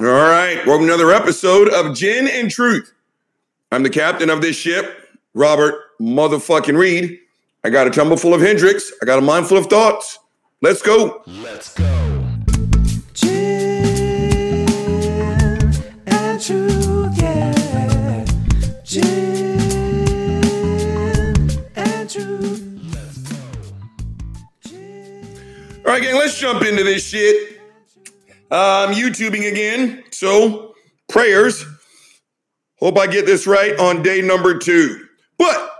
All right, welcome to another episode of Gin and Truth. I'm the captain of this ship, Robert motherfucking Reed. I got a tumble full of Hendrick's. I got a mind full of thoughts. Let's go. Let's go. Gin and truth, yeah. Gin and truth. All right, gang, let's jump into this shit. I'm YouTubing again, so prayers. Hope I get this right on day number two. But,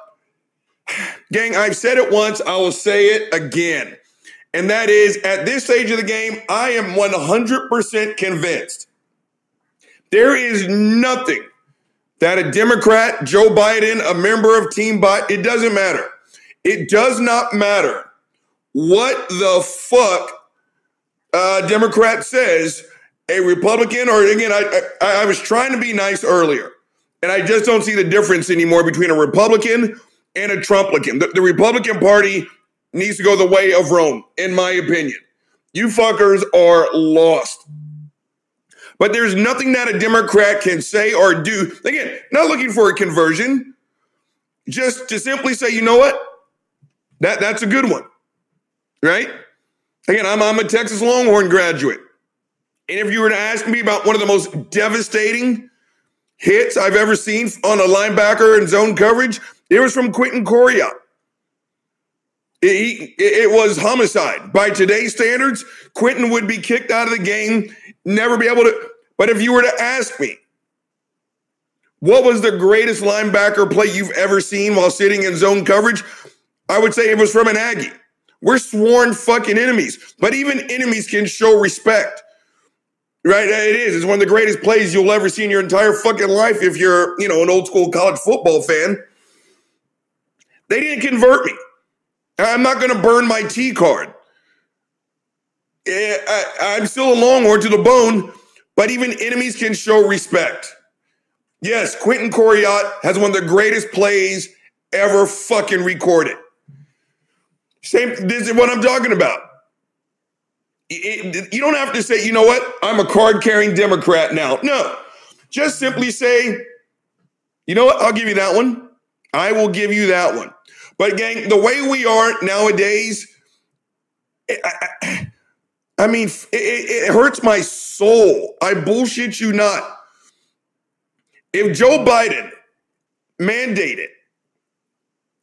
gang, I've said it once, I will say it again. And that is at this stage of the game, I am 100% convinced there is nothing that a Democrat, Joe Biden, a member of Team Biden, it doesn't matter. It does not matter what the fuck uh, Democrat says a Republican, or again, I, I I was trying to be nice earlier, and I just don't see the difference anymore between a Republican and a Trumplican. The, the Republican Party needs to go the way of Rome, in my opinion. You fuckers are lost. But there's nothing that a Democrat can say or do. Again, not looking for a conversion, just to simply say, you know what? That that's a good one, right? Again, I'm, I'm a Texas Longhorn graduate. And if you were to ask me about one of the most devastating hits I've ever seen on a linebacker in zone coverage, it was from Quentin Coryatt. It, it, was homicide. By today's standards, Quentin would be kicked out of the game, never be able to. But if you were to ask me, what was the greatest linebacker play you've ever seen while sitting in zone coverage? I would say it was from an Aggie. We're sworn fucking enemies, but even enemies can show respect. Right? It is. It's one of the greatest plays you'll ever see in your entire fucking life if you're, you know, an old school college football fan. They didn't convert me. I'm not going to burn my T card. I, am still a Longhorn to the bone, but even enemies can show respect. Yes, Quentin Coryatt has one of the greatest plays ever fucking recorded. Same, this is what I'm talking about. It, you don't have to say, you know what, I'm a card carrying Democrat now. No, just simply say, you know what, I'll give you that one. I will give you that one. But, gang, the way we are nowadays, eh, I, I mean, it, it hurts my soul. I bullshit you not. If Joe Biden mandated,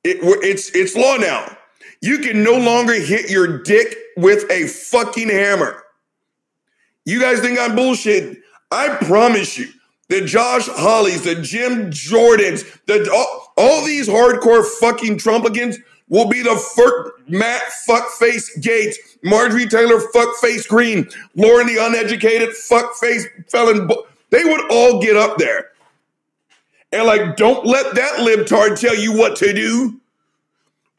it, it's it's law now you can no longer hit your dick with a fucking hammer. You guys think I'm bullshit? I promise you, the Josh Hawleys, the Jim Jordans, the all, all these hardcore fucking Trumpicans will be the first Matt fuckface Gaetz, Marjorie Taylor fuckface Greene, Lauren the uneducated fuckface felon. They would all get up there. And like, don't let that libtard tell you what to do.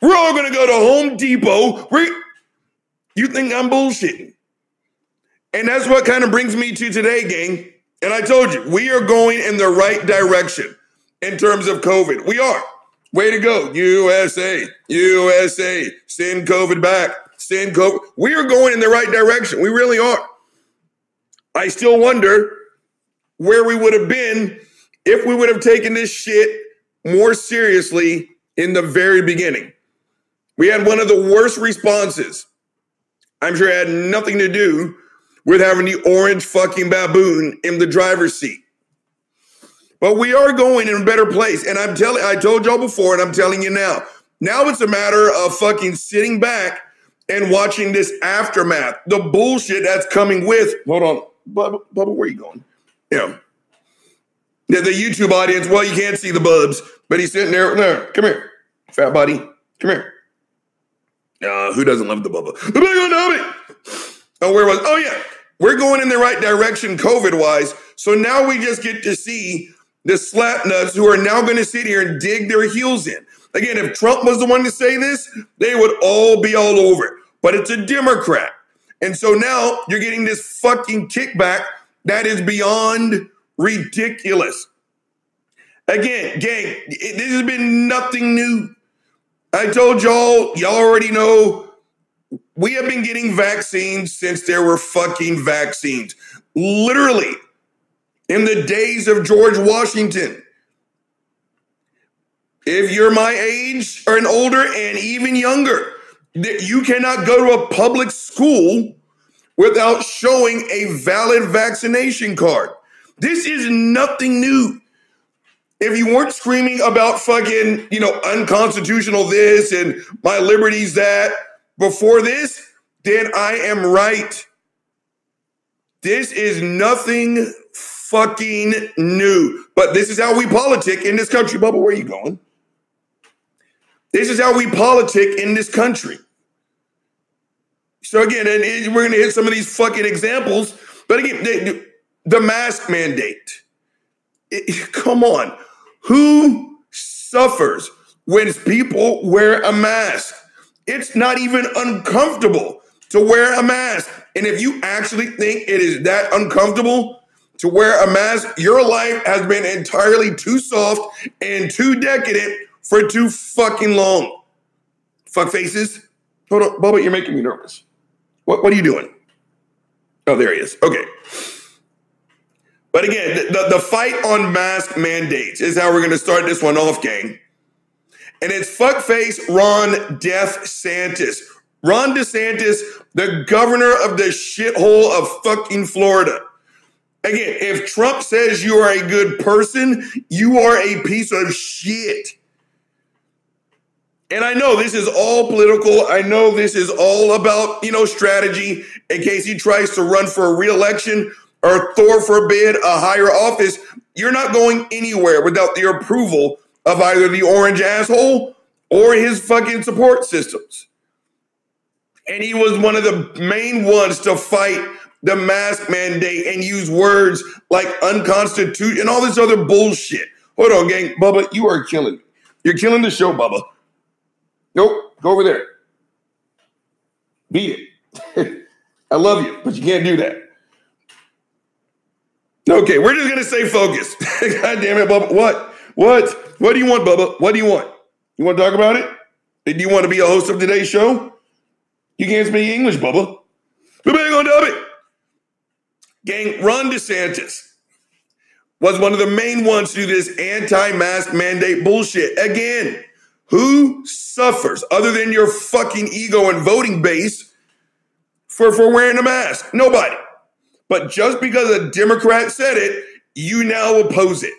We're all to go to Home Depot. we you think I'm bullshitting? And that's what kind of brings me to today, gang. And I told you, we are going in the right direction in terms of COVID. We are. Way to go, USA, USA. Send COVID back. Send COVID. We are going in the right direction. We really are. I still wonder where we would have been if we would have taken this shit more seriously in the very beginning. We had one of the worst responses. I'm sure it had nothing to do with having the orange fucking baboon in the driver's seat. But we are going in a better place. And I'm telling, I told y'all before, and I'm telling you now. Now it's a matter of fucking sitting back and watching this aftermath, the bullshit that's coming with. Hold on, Bubba, Bubba where you going? Yeah. The, the YouTube audience, well, you can't see the bubs, but he's sitting there. No, come here, fat buddy. Come here. Uh, who doesn't love the bubble? Oh, where was? Oh yeah, we're going in the right direction, COVID wise. So now we just get to see the slap nuts who are now going to sit here and dig their heels in. Again, if Trump was the one to say this, they would all be all over it. But it's a Democrat. And so now you're getting this fucking kickback that is beyond ridiculous. Again, gang, this has been nothing new. I told y'all, y'all already know we have been getting vaccines since there were fucking vaccines. Literally, in the days of George Washington. If you're my age or an older and even younger, that you cannot go to a public school without showing a valid vaccination card. This is nothing new. If you weren't screaming about fucking, you know, unconstitutional this and my liberties that before this, then I am right. This is nothing fucking new. But this is how we politic in this country. Bubba, where are you going? This is how we politic in this country. So again, and we're gonna hit some of these fucking examples. But again, the, the mask mandate. It, come on, who suffers when people wear a mask? It's not even uncomfortable to wear a mask. And if you actually think it is that uncomfortable to wear a mask, your life has been entirely too soft and too decadent for too fucking long. Fuck faces. Hold on, Bubba, you're making me nervous. What, what are you doing? Oh, there he is. Okay. But again, the, the fight on mask mandates is how we're going to start this one off, gang. And it's fuckface Ron Death Santis. Ron DeSantis, the governor of the shithole of fucking Florida. Again, if Trump says you are a good person, you are a piece of shit. And I know this is all political. I know this is all about, you know, strategy in case he tries to run for a reelection or Thor forbid a higher office. You're not going anywhere without the approval of either the orange asshole or his fucking support systems. And he was one of the main ones to fight the mask mandate and use words like unconstitutional and all this other bullshit. Hold on, gang. Bubba, you are killing. You're killing the show, Bubba. Nope, go over there. Beat it. I love you, but you can't do that. Okay, we're just gonna say focus. God damn it, Bubba. What? What? What do you want, Bubba? What do you want? You want to talk about it? Do you want to be a host of today's show? You can't speak English, Bubba. We better go dub it. Gang, Ron DeSantis was one of the main ones to do this anti-mask mandate bullshit. Again, who suffers other than your fucking ego and voting base for, for wearing a mask? Nobody. But just because a Democrat said it, you now oppose it.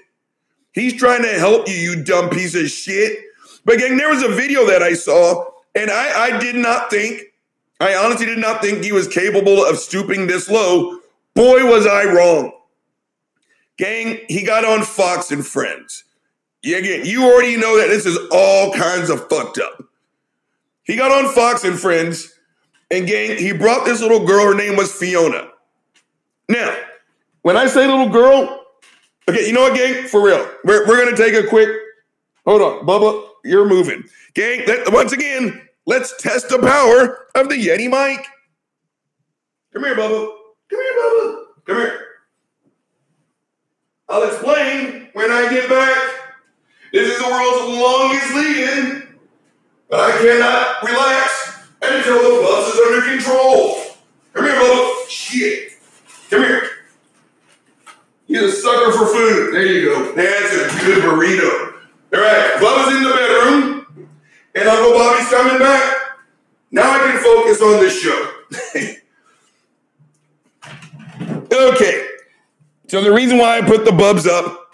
He's trying to help you, you dumb piece of shit. But gang, there was a video that I saw, and I, I did not think, I honestly did not think he was capable of stooping this low. Boy, was I wrong. Gang, he got on Fox and Friends. Yeah, again, you already know that this is all kinds of fucked up. He got on Fox and Friends, and gang, he brought this little girl. Her name was Fiona. Now, when I say little girl, okay, you know what, gang? For real, we're, we're gonna take a quick. Hold on, Bubba, you're moving, gang. That, once again, let's test the power of the Yeti mic. Come here, Bubba. Come here, Bubba. Come here. I'll explain when I get back. This is the world's longest lead-in, but I cannot relax until the bus is under control. Come here, Bubba. Shit. Come here. He's a sucker for food. There you go. That's a good burrito. All right, Bubba's in the bedroom, and Uncle Bobby's coming back. Now I can focus on this show. okay. So the reason why I put the bubs up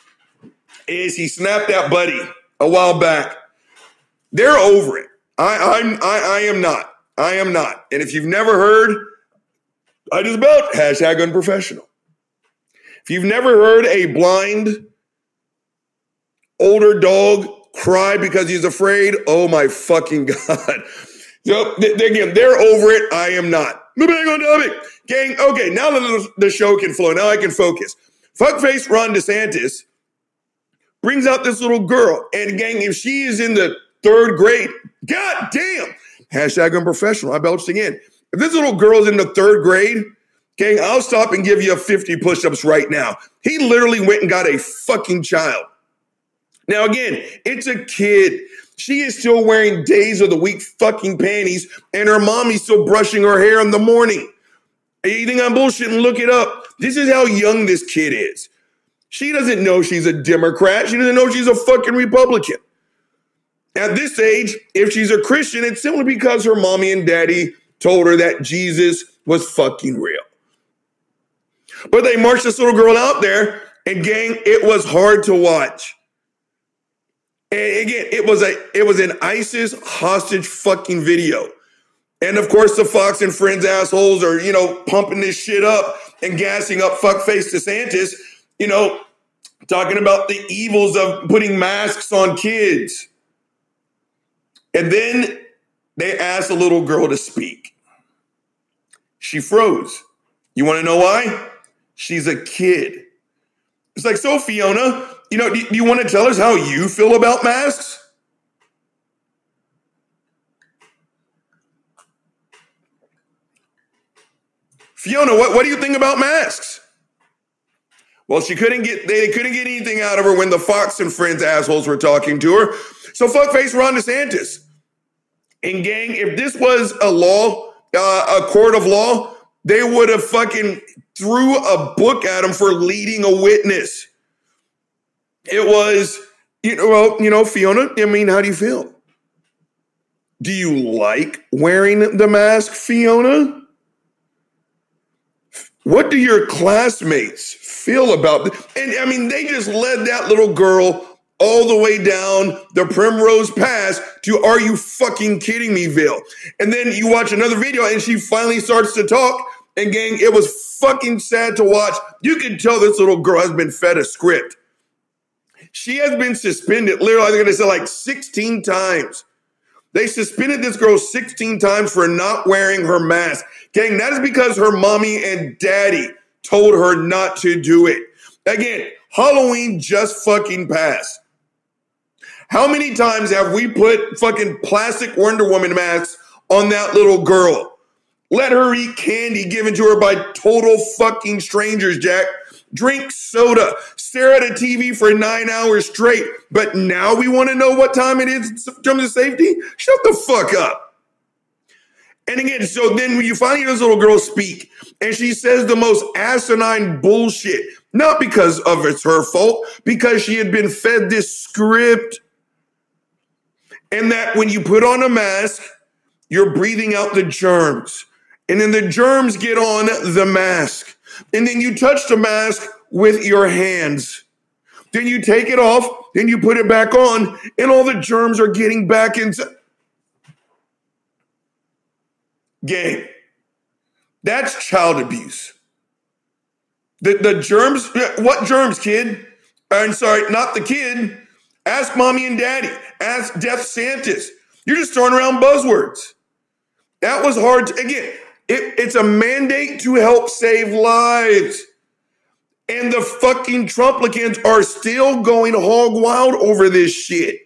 is he snapped that buddy a while back. They're over it. I, I'm I, I am not. I am not. And if you've never heard, I just about hashtag unprofessional. If you've never heard a blind older dog cry because he's afraid, oh my fucking god. So th- again, they're over it. I am not. Moving on to it. Gang, okay, now that the show can flow, now I can focus. Fuckface Ron DeSantis brings out this little girl. And gang, if she is in the third grade, god damn. Hashtag unprofessional. I belched again. If this little girl's in the third grade, gang, I'll stop and give you a 50 push-ups right now. He literally went and got a fucking child. Now, again, it's a kid. She is still wearing days of the week fucking panties, and her mommy's still brushing her hair in the morning. You think I'm bullshitting? Look it up. This is how young this kid is. She doesn't know she's a Democrat. She doesn't know she's a fucking Republican. At this age, if she's a Christian, it's simply because her mommy and daddy told her that Jesus was fucking real. But they marched this little girl out there, and gang, it was hard to watch. And again, it was a it was an ISIS hostage fucking video. And of course, the Fox and Friends assholes are, you know, pumping this shit up and gassing up fuckface DeSantis, you know, talking about the evils of putting masks on kids. And then they asked a little girl to speak. She froze. You want to know why? She's a kid. It's like, so Fiona, you know, do, do you want to tell us how you feel about masks? Fiona, what, what do you think about masks? Well, she couldn't get they couldn't get anything out of her when the Fox and Friends assholes were talking to her. So fuckface Ron DeSantis. And gang, if this was a law, uh, a court of law, they would have fucking threw a book at him for leading a witness. It was, you know, well, you know, Fiona, I mean, how do you feel? Do you like wearing the mask, Fiona? What do your classmates feel about it? And I mean, they just led that little girl all the way down the Primrose Pass to Are You Fucking Kidding Me, Ville? And then you watch another video and she finally starts to talk. And gang, it was fucking sad to watch. You can tell this little girl has been fed a script. She has been suspended, literally, they're gonna say like 16 times. They suspended this girl 16 times for not wearing her mask. Gang, that is because her mommy and daddy told her not to do it. Again, Halloween just fucking passed. How many times have we put fucking plastic Wonder Woman masks on that little girl? Let her eat candy given to her by total fucking strangers, Jack. Drink soda, stare at a TV for nine hours straight. But now we want to know what time it is in terms of safety? Shut the fuck up. And again, so then when you finally hear this little girl speak, and she says the most asinine bullshit, not because of it's her fault, because she had been fed this script. And that when you put on a mask, you're breathing out the germs. And then the germs get on the mask. And then you touch the mask with your hands. Then you take it off, then you put it back on, and all the germs are getting back into. Gang, that's child abuse. The, the germs, what germs, kid? I'm sorry, not the kid. Ask mommy and daddy. Ask Death Santis. You're just throwing around buzzwords. That was hard to, again, it, it's a mandate to help save lives. And the fucking Trumplicans are still going hog wild over this shit.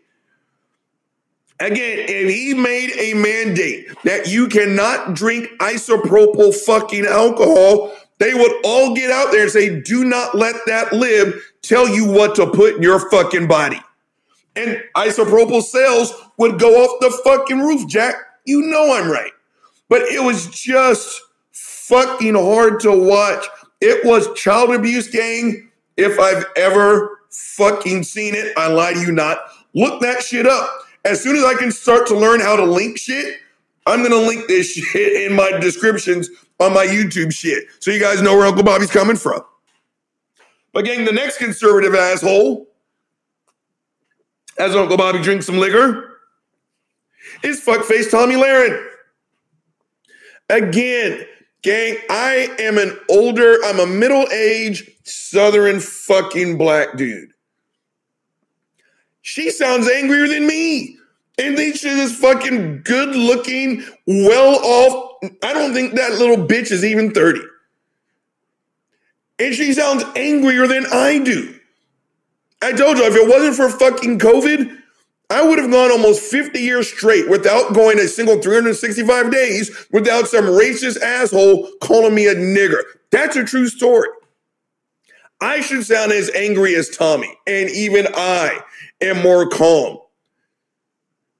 Again, if he made a mandate that you cannot drink isopropyl fucking alcohol, they would all get out there and say, do not let that lib tell you what to put in your fucking body. And isopropyl sales would go off the fucking roof, Jack. You know I'm right. But it was just fucking hard to watch. It was child abuse gang. If I've ever fucking seen it, I lie to you not. Look that shit up. As soon as I can start to learn how to link shit, I'm gonna link this shit in my descriptions on my YouTube shit. So you guys know where Uncle Bobby's coming from. But gang, the next conservative asshole, as Uncle Bobby drinks some liquor, is fuckface Tomi Lahren. Again, gang, I am an older, I'm a middle aged Southern fucking black dude. She sounds angrier than me. And then she's this fucking good looking, well off. I don't think that little bitch is even 30. And she sounds angrier than I do. I told you, if it wasn't for fucking COVID, I would have gone almost 50 years straight without going a single 365 days without some racist asshole calling me a nigger. That's a true story. I should sound as angry as Tomi, and even I am more calm.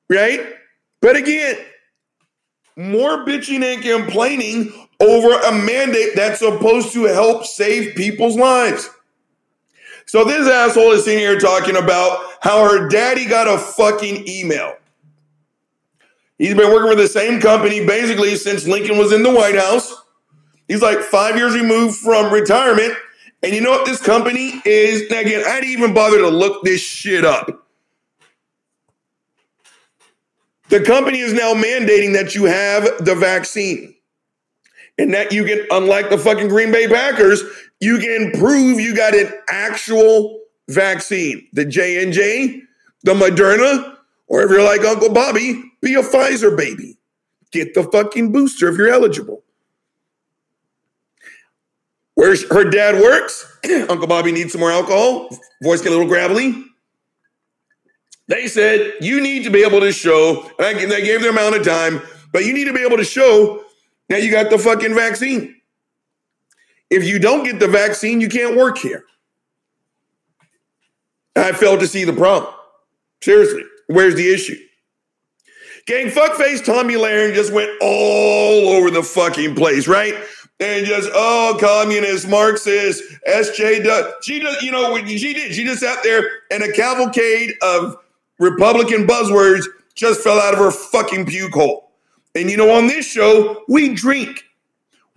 Right? But again, more bitching and complaining over a mandate that's supposed to help save people's lives. So this asshole is sitting here talking about how her daddy got a fucking email. He's been working for the same company basically since Lincoln was in the White House. He's like five years removed from retirement. And you know what this company is? Now again, I didn't even bother to look this shit up. The company is now mandating that you have the vaccine. And that you can, unlike the fucking Green Bay Packers, you can prove you got an actual vaccine. The J&J, the Moderna, or if you're like Uncle Bobby, be a Pfizer baby. Get the fucking booster if you're eligible. Where her dad works, Uncle Bobby needs some more alcohol. Voice get a little gravelly. They said you need to be able to show, and they gave their amount of time, but you need to be able to show that you got the fucking vaccine. If you don't get the vaccine, you can't work here. I failed to see the problem. Seriously, where's the issue? Gang, fuckface Tomi Lahren just went all over the fucking place, right? And just, oh, communist, Marxist, SJ does. She does, you know, she did, she just sat there and a cavalcade of Republican buzzwords just fell out of her fucking puke hole. And you know, on this show, we drink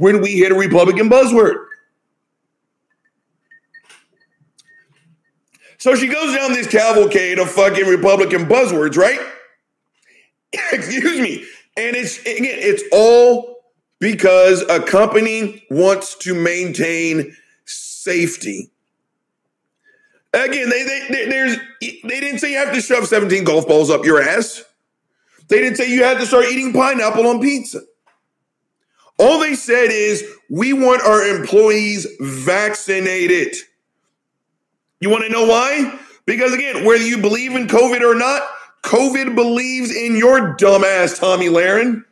when we hit a Republican buzzword. So she goes down this cavalcade of fucking Republican buzzwords, right? Excuse me. And it's again, it's all because a company wants to maintain safety. Again, they, they, they there's they didn't say you have to shove 17 golf balls up your ass. They didn't say you had to start eating pineapple on pizza. All they said is we want our employees vaccinated. You want to know why? Because again, whether you believe in COVID or not, COVID believes in your dumbass Tomi Lahren.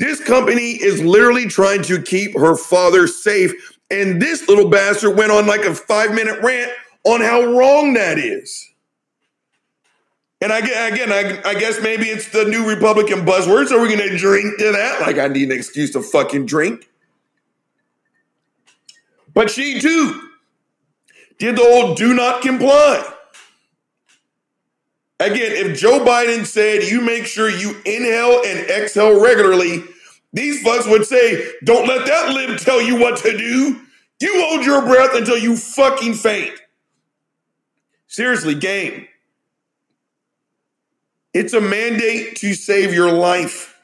This company is literally trying to keep her father safe. And this little bastard went on like a five minute rant on how wrong that is. And I, again, I, I guess maybe it's the new Republican buzzword. So we're going to drink to that. Like I need an excuse to fucking drink. But she too did the old do not comply. Again, if Joe Biden said you make sure you inhale and exhale regularly, these fucks would say, don't let that lib tell you what to do. You hold your breath until you fucking faint. Seriously, game. It's a mandate to save your life.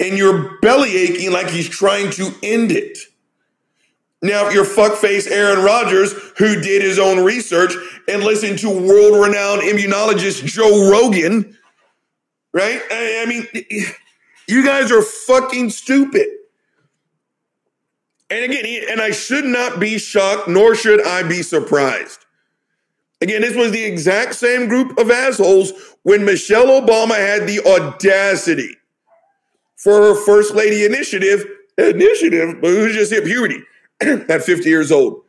And you're belly aching like he's trying to end it. Now, if you're fuckface Aaron Rodgers, who did his own research and listened to world renowned immunologist Joe Rogan, right? I, I mean, you guys are fucking stupid. And again, and I should not be shocked, nor should I be surprised. Again, this was the exact same group of assholes when Michelle Obama had the audacity for her first lady initiative, initiative, but who just hit puberty at 50 years old.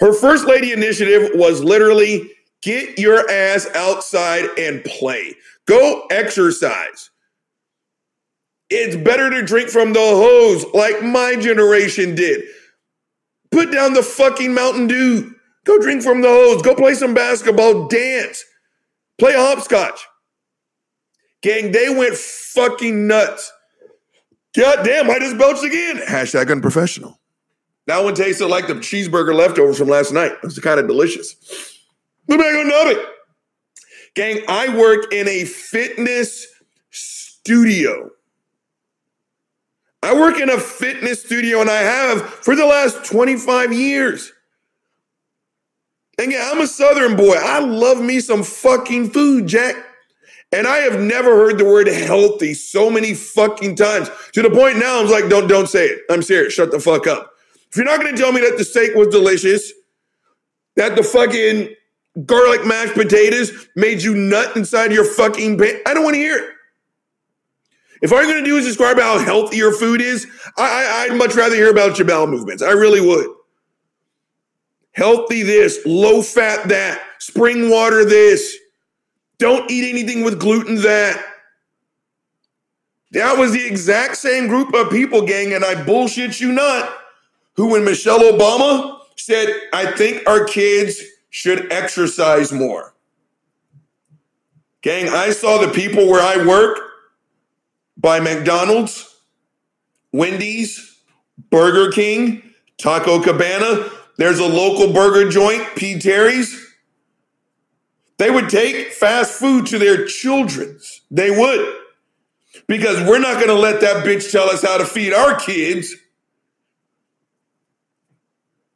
Her first lady initiative was literally get your ass outside and play. Go exercise. It's better to drink from the hose like my generation did. Put down the fucking Mountain Dew. Go drink from the hose. Go play some basketball. Dance. Play hopscotch. Gang, they went fucking nuts. God damn, I just belched again. Hashtag unprofessional. That one tasted like the cheeseburger leftovers from last night. It was kind of delicious. We're back on Nubby. Gang, I work in a fitness studio. I work in a fitness studio and I have for the last 25 years. And yeah, I'm a Southern boy. I love me some fucking food, Jack. And I have never heard the word healthy so many fucking times to the point now I'm like, don't don't say it. I'm serious. Shut the fuck up. If you're not gonna tell me that the steak was delicious, that the fucking garlic mashed potatoes made you nut inside your fucking pants, I don't want to hear it. If all you're gonna do is describe how healthy your food is, I, I, I'd much rather hear about your bowel movements. I really would. Healthy this, low fat that, spring water this. Don't eat anything with gluten that. That was the exact same group of people, gang, and I bullshit you not, who when Michelle Obama said, I think our kids should exercise more. Gang, I saw the people where I work by McDonald's, Wendy's, Burger King, Taco Cabana. There's a local burger joint, P. Terry's. They would take fast food to their children's. They would. Because we're not going to let that bitch tell us how to feed our kids.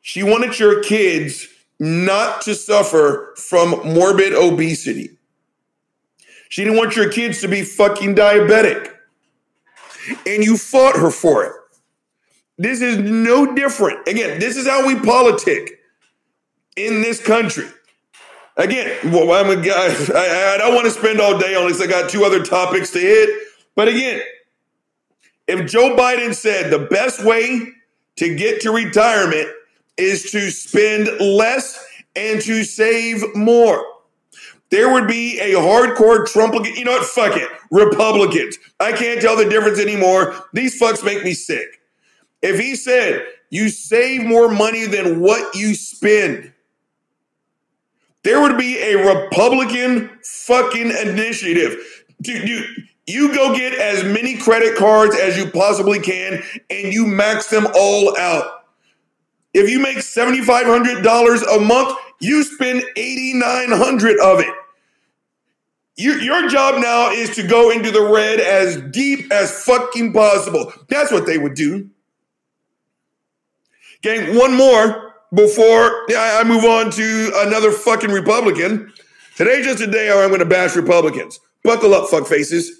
She wanted your kids not to suffer from morbid obesity. She didn't want your kids to be fucking diabetic. And you fought her for it. This is no different. Again, this is how we politic in this country. Again, well, I'm a guy. I, I don't want to spend all day on this. I got two other topics to hit. But again, if Joe Biden said the best way to get to retirement is to spend less and to save more, there would be a hardcore Trump. You know what? Fuck it. Republicans. I can't tell the difference anymore. These fucks make me sick. If he said you save more money than what you spend, there would be a Republican fucking initiative. Dude, you, you go get as many credit cards as you possibly can and you max them all out. If you make $7,500 a month, you spend 8,900 of it. You, your job now is to go into the red as deep as fucking possible. That's what they would do. Gang, one more before I move on to another fucking Republican. Today's just a day where I'm going to bash Republicans. Buckle up, fuck faces.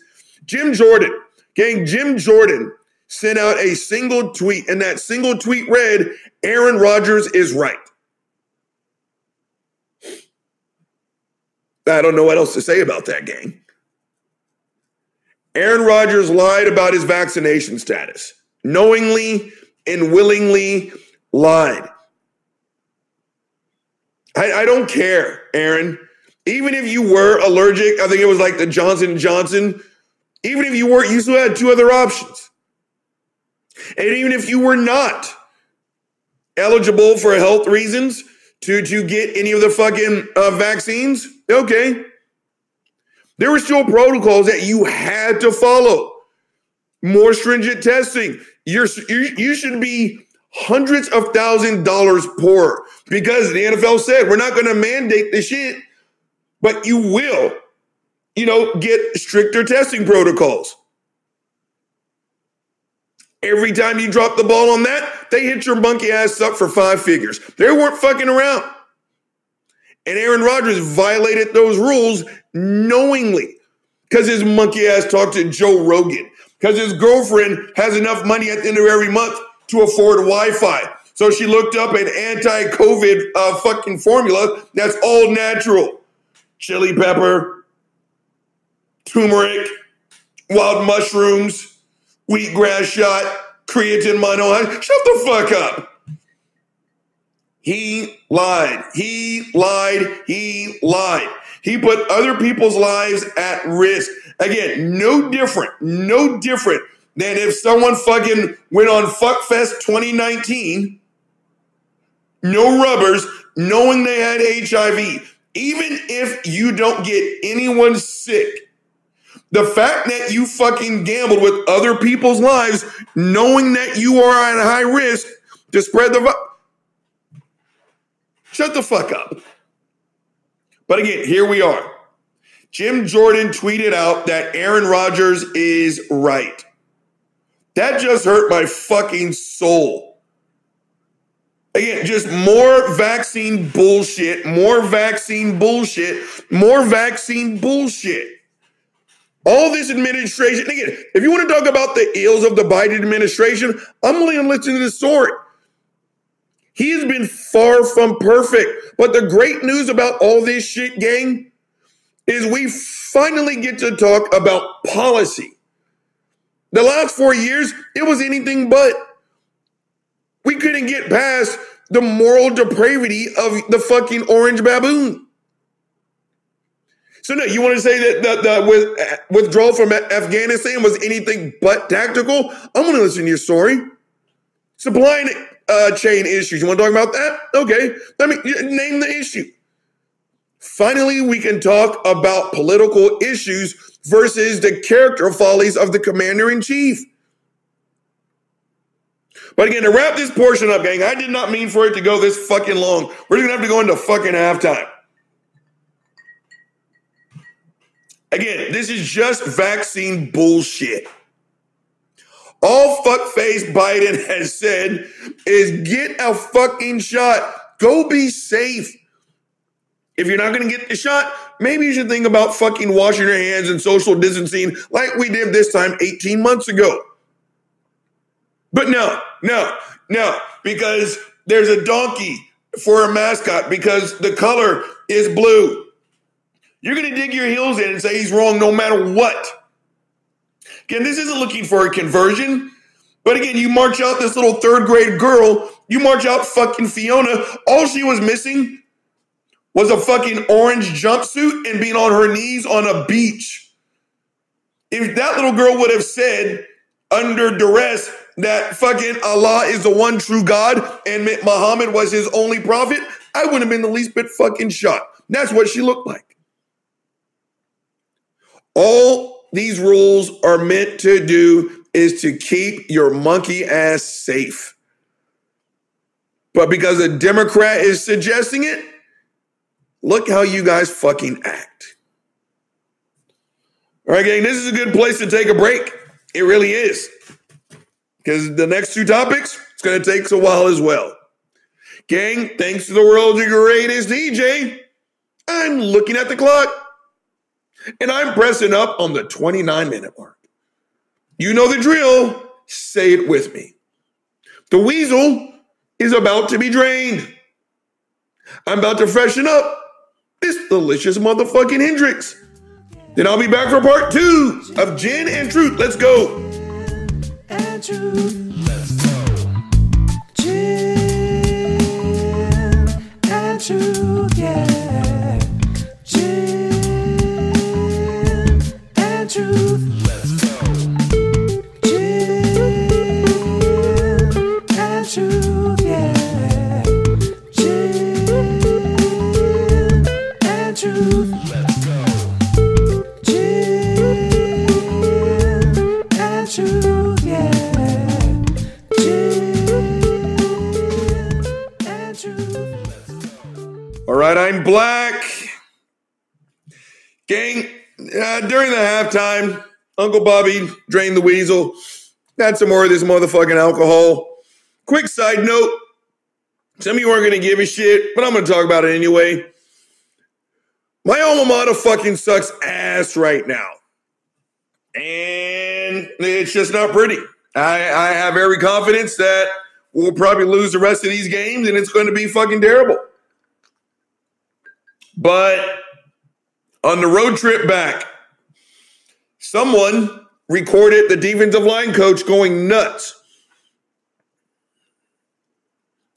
Jim Jordan, gang, Jim Jordan sent out a single tweet, and that single tweet read, Aaron Rodgers is right. I don't know what else to say about that, gang. Aaron Rodgers lied about his vaccination status, knowingly and willingly lied. I, I don't care, Aaron. Even if you were allergic, I think it was like the Johnson Johnson. Even if you were, you still had two other options. And even if you were not eligible for health reasons to, to get any of the fucking uh, vaccines, okay. There were still protocols that you had to follow. More stringent testing. You're, you, you should be hundreds of thousand dollars poorer because the NFL said we're not going to mandate the shit, but you will, you know, get stricter testing protocols. Every time you drop the ball on that, they hit your monkey ass up for five figures. They weren't fucking around. And Aaron Rodgers violated those rules knowingly because his monkey ass talked to Joe Rogan, because his girlfriend has enough money at the end of every month to afford Wi-Fi. So she looked up an anti-COVID uh, fucking formula that's all natural. Chili pepper, turmeric, wild mushrooms, wheatgrass shot, creatine mono. Shut the fuck up. He lied. He lied. He lied. He put other people's lives at risk. Again, no different, no different than if someone fucking went on Fuckfest 2019, no rubbers, knowing they had HIV. Even if you don't get anyone sick, the fact that you fucking gambled with other people's lives, knowing that you are at high risk to spread the. Shut the fuck up. But again, here we are. Jim Jordan tweeted out that Aaron Rodgers is right. That just hurt my fucking soul. Again, just more vaccine bullshit, more vaccine bullshit, more vaccine bullshit. All this administration, again, if you want to talk about the ills of the Biden administration, I'm only going to listen to the story. He has been far from perfect. But the great news about all this shit, gang, is we finally get to talk about policy. The last four years, it was anything but. We couldn't get past the moral depravity of the fucking orange baboon. So no, you want to say that the, the with, withdrawal from Afghanistan was anything but tactical? I'm going to listen to your story. Supply uh, chain issues. You want to talk about that? Okay. Let me name the issue. Finally, we can talk about political issues versus the character follies of the commander in chief. But again, to wrap this portion up, gang, I did not mean for it to go this fucking long. We're gonna have to go into fucking halftime. Again, this is just vaccine bullshit. All fuckface Biden has said is get a fucking shot. Go be safe. If you're not to get the shot, maybe you should think about fucking washing your hands and social distancing like we did this time 18 months ago. But no, no, no, because there's a donkey for a mascot because the color is blue. You're going to dig your heels in and say he's wrong no matter what. Again, this isn't looking for a conversion. But again, you march out this little third grade girl, you march out fucking Fiona. All she was missing was a fucking orange jumpsuit and being on her knees on a beach. If that little girl would have said under duress that fucking Allah is the one true God and Muhammad was his only prophet, I wouldn't have been the least bit fucking shocked. That's what she looked like. All these rules are meant to do is to keep your monkey ass safe. But because a Democrat is suggesting it, Look how you guys fucking act. All right, gang, this is a good place to take a break. It really is. Because the next two topics, it's going to take a while as well. Gang, thanks to the world's greatest DJ, I'm looking at the clock and I'm pressing up on the 29 minute mark. You know the drill. Say it with me. The weasel is about to be drained. I'm about to freshen up this delicious motherfucking Hendrick's. Then I'll be back for part two of Gin and Truth. Let's go. and truth. Let's go. Gin and truth, yeah. All right, I'm black. Gang, uh, during the halftime, Uncle Bobby drained the weasel. Got some more of this motherfucking alcohol. Quick side note some of you aren't going to give a shit, but I'm going to talk about it anyway. My alma mater fucking sucks ass right now. And it's just not pretty. I, I have every confidence that we'll probably lose the rest of these games and it's going to be fucking terrible. But on the road trip back, someone recorded the defensive line coach going nuts.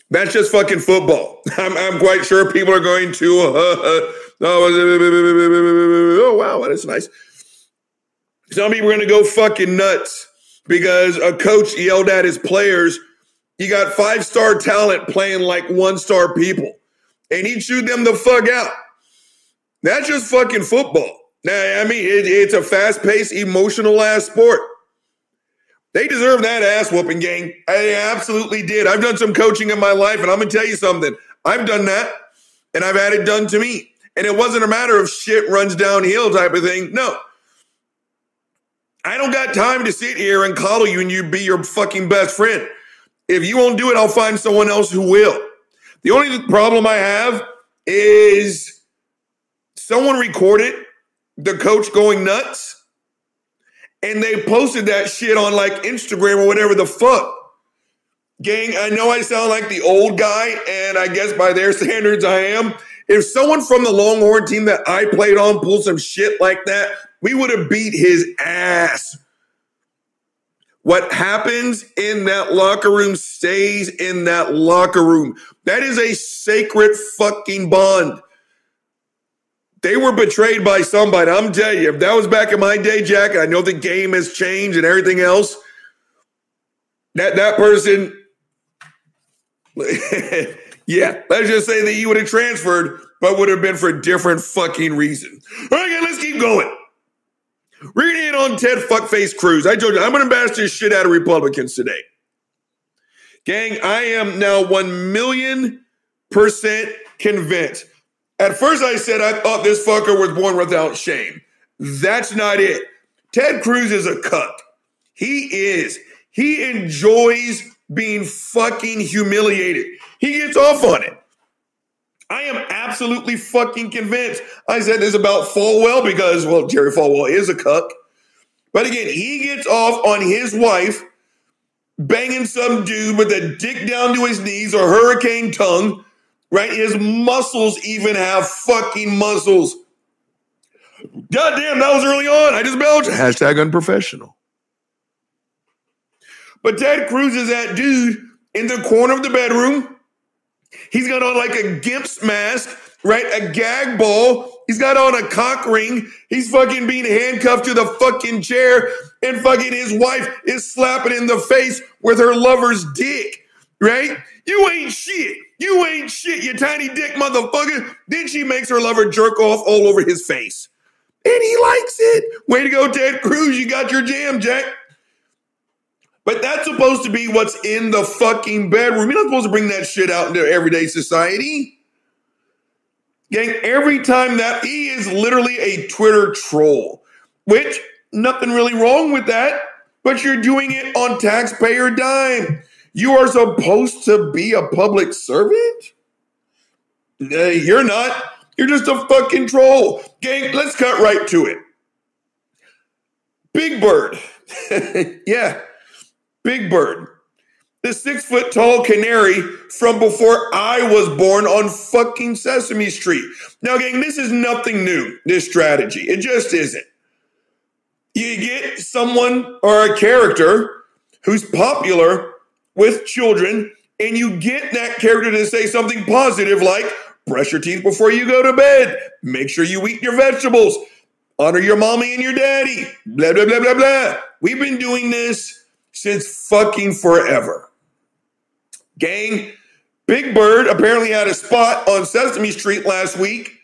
That's just fucking football. I'm, I'm quite sure people are going to, uh, oh, wow, that's nice. Some people are going to go fucking nuts because a coach yelled at his players. You got five star talent playing like one star people, and he chewed them the fuck out. That's just fucking football. Now, I mean, it, it's a fast paced, emotional ass sport. They deserve that ass whooping, gang. I absolutely did. I've done some coaching in my life, and I'm gonna tell you something. I've done that, and I've had it done to me. And it wasn't a matter of shit runs downhill type of thing. No. I don't got time to sit here and coddle you and you be your fucking best friend. If you won't do it, I'll find someone else who will. The only problem I have is someone recorded the coach going nuts and they posted that shit on like Instagram or whatever the fuck. Gang, I know I sound like the old guy, and I guess by their standards I am. If someone from the Longhorn team that I played on pulled some shit like that, we would have beat his ass. What happens in that locker room stays in that locker room. That is a sacred fucking bond. They were betrayed by somebody. I'm telling you, if that was back in my day, Jack, I know the game has changed and everything else. That that person yeah, let's just say that he would have transferred, but would have been for a different fucking reason. All right, let's keep going. We're gonna hit on Ted Fuckface Cruz. I told you I'm gonna bash this shit out of Republicans today. Gang, I am now one million percent convinced. At first, I said I thought this fucker was born without shame. That's not it. Ted Cruz is a cuck. He is. He enjoys being fucking humiliated. He gets off on it. I am absolutely fucking convinced. I said this about Falwell because, well, Jerry Falwell is a cuck. But again, he gets off on his wife banging some dude with a dick down to his knees or hurricane tongue, right? His muscles even have fucking muscles. Goddamn, that was early on. I just belched. Hashtag unprofessional. But Ted Cruz is that dude in the corner of the bedroom. He's got on like a gimp's mask, right? A gag ball. He's got on a cock ring. He's fucking being handcuffed to the fucking chair, and fucking his wife is slapping in the face with her lover's dick, right? You ain't shit. You ain't shit, you tiny dick motherfucker. Then she makes her lover jerk off all over his face. And he likes it. Way to go, Ted Cruz. You got your jam, Jack. But that's supposed to be what's in the fucking bedroom. You're not supposed to bring that shit out into everyday society. Gang, every time that he is literally a Twitter troll, which nothing really wrong with that, but you're doing it on taxpayer dime. You are supposed to be a public servant? Uh, you're not. You're just a fucking troll. Gang, let's cut right to it. Big Bird. yeah, Big Bird. The six foot tall canary from before I was born on fucking Sesame Street. Now, gang, this is nothing new, this strategy. It just isn't. You get someone or a character who's popular with children, and you get that character to say something positive like, brush your teeth before you go to bed, make sure you eat your vegetables, honor your mommy and your daddy, blah, blah, blah, blah, blah. We've been doing this since fucking forever. Gang, Big Bird apparently had a spot on Sesame Street last week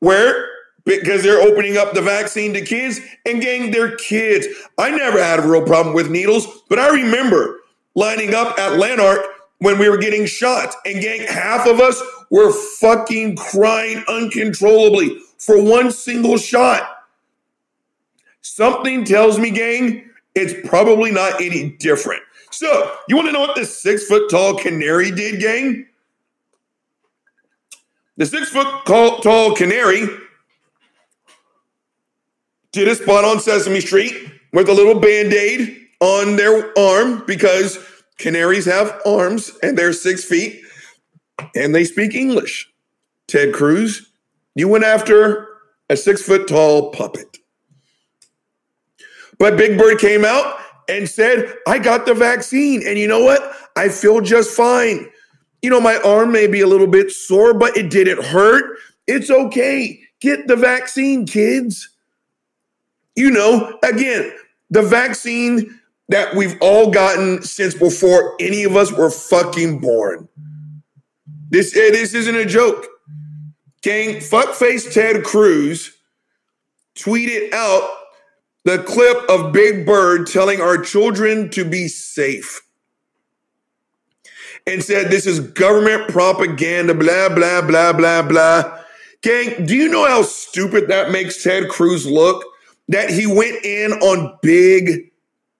where because they're opening up the vaccine to kids and gang they're kids. I never had a real problem with needles, but I remember lining up at Lanark when we were getting shot and gang half of us were fucking crying uncontrollably for one single shot. Something tells me, gang, it's probably not any different. So, you want to know what this six foot tall canary did, gang? The six foot tall canary did a spot on Sesame Street with a little band aid on their arm because canaries have arms and they're six feet and they speak English. Ted Cruz, you went after a six foot tall puppet. But Big Bird came out and said, I got the vaccine. And you know what? I feel just fine. You know, my arm may be a little bit sore, but it didn't hurt. It's okay. Get the vaccine, kids. You know, again, the vaccine that we've all gotten since before any of us were fucking born. This, eh, this isn't a joke. Gang, fuckface Ted Cruz tweeted out the clip of Big Bird telling our children to be safe and said this is government propaganda, blah, blah, blah, blah, blah. Gang, do you know how stupid that makes Ted Cruz look? That he went in on Big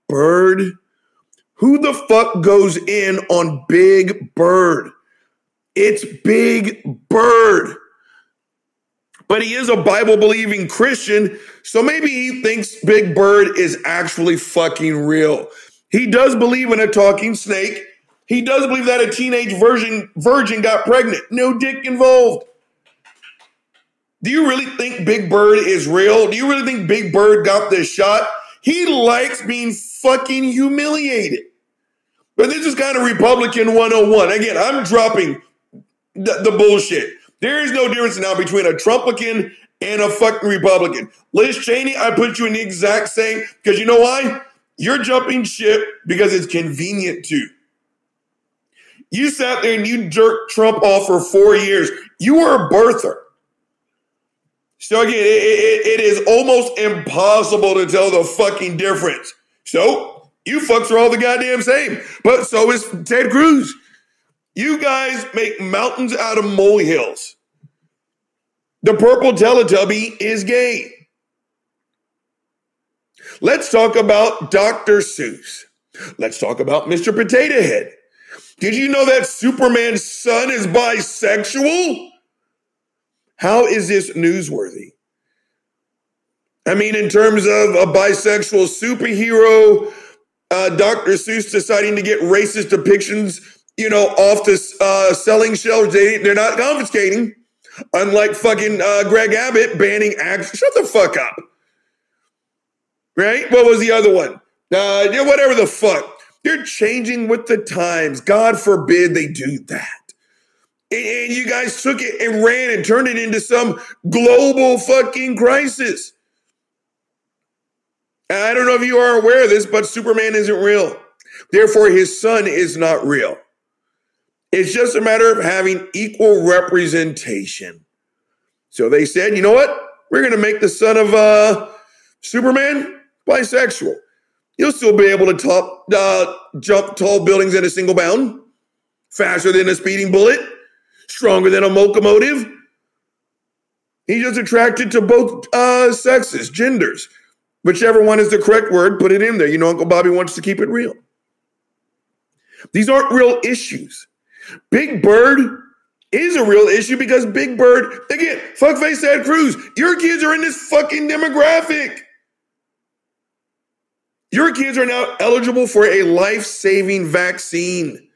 Bird? Who the fuck goes in on Big Bird? It's Big Bird. But he is a Bible believing Christian, so maybe he thinks Big Bird is actually fucking real. He does believe in a talking snake. He does believe that a teenage virgin virgin got pregnant. No dick involved. Do you really think Big Bird is real? Do you really think Big Bird got this shot? He likes being fucking humiliated. But this is kind of Republican 101. Again, I'm dropping the, the bullshit. There is no difference now between a Trumpican and a fucking Republican. Liz Cheney, I put you in the exact same because you know why? You're jumping ship because it's convenient to. You sat there and you jerked Trump off for four years. You were a birther. So again, it, it, it is almost impossible to tell the fucking difference. So you fucks are all the goddamn same. But so is Ted Cruz. You guys make mountains out of molehills. The purple Teletubby is gay. Let's talk about Dr. Seuss. Let's talk about Mr. Potato Head. Did you know that Superman's son is bisexual? How is this newsworthy? I mean, in terms of a bisexual superhero, uh, Dr. Seuss deciding to get racist depictions, you know, off the uh, selling shelves, they, they're not confiscating. Unlike fucking uh, Greg Abbott banning action. Shut the fuck up. Right? What was the other one? Uh, yeah, whatever the fuck. They're changing with the times. God forbid they do that. And, and you guys took it and ran and turned it into some global fucking crisis. I don't know if you are aware of this, but Superman isn't real. Therefore, his son is not real. It's just a matter of having equal representation. So they said, you know what? We're going to make the son of uh, Superman bisexual. He'll still be able to top, uh, jump tall buildings in a single bound, faster than a speeding bullet, stronger than a locomotive. He's just attracted to both uh, sexes, genders. Whichever one is the correct word, put it in there. You know, Uncle Bobby wants to keep it real. These aren't real issues. Big Bird is a real issue because Big Bird, again, fuckface Ted Cruz, your kids are in this fucking demographic. Your kids are now eligible for a life saving vaccine.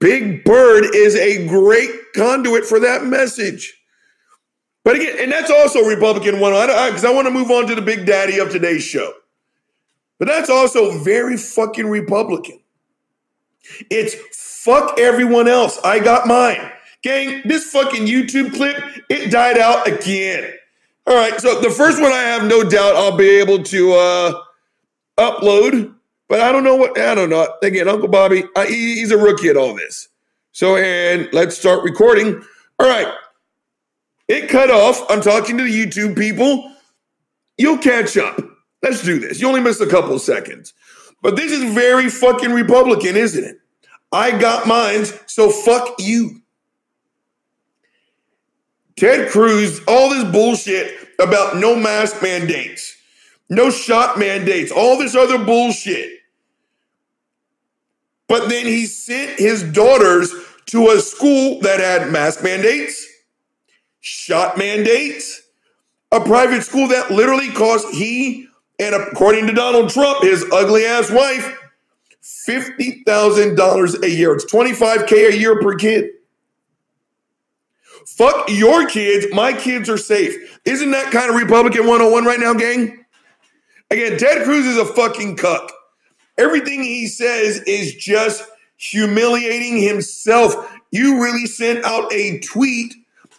Big Bird is a great conduit for that message. But again, and that's also Republican one, oh because I, I want to move on to the big daddy of today's show. But that's also very fucking Republican. It's fuck everyone else. I got mine. Gang, this fucking YouTube clip, it died out again. All right, so the first one I have no doubt I'll be able to uh, upload, but I don't know what, I don't know. Again, Uncle Bobby, he, he's a rookie at all this. So, and let's start recording. All right, it cut off. I'm talking to the YouTube people. You'll catch up. Let's do this. You only missed a couple seconds. But this is very fucking Republican, isn't it? I got mine, so fuck you. Ted Cruz, all this bullshit about no mask mandates, no shot mandates, all this other bullshit. But then he sent his daughters to a school that had mask mandates, shot mandates, a private school that literally cost he and according to Donald Trump, his ugly ass wife, $50,000 a year. It's 25K a year per kid. Fuck your kids. My kids are safe. Isn't that kind of Republican 101 right now, gang? Again, Ted Cruz is a fucking cuck. Everything he says is just humiliating himself. You really sent out a tweet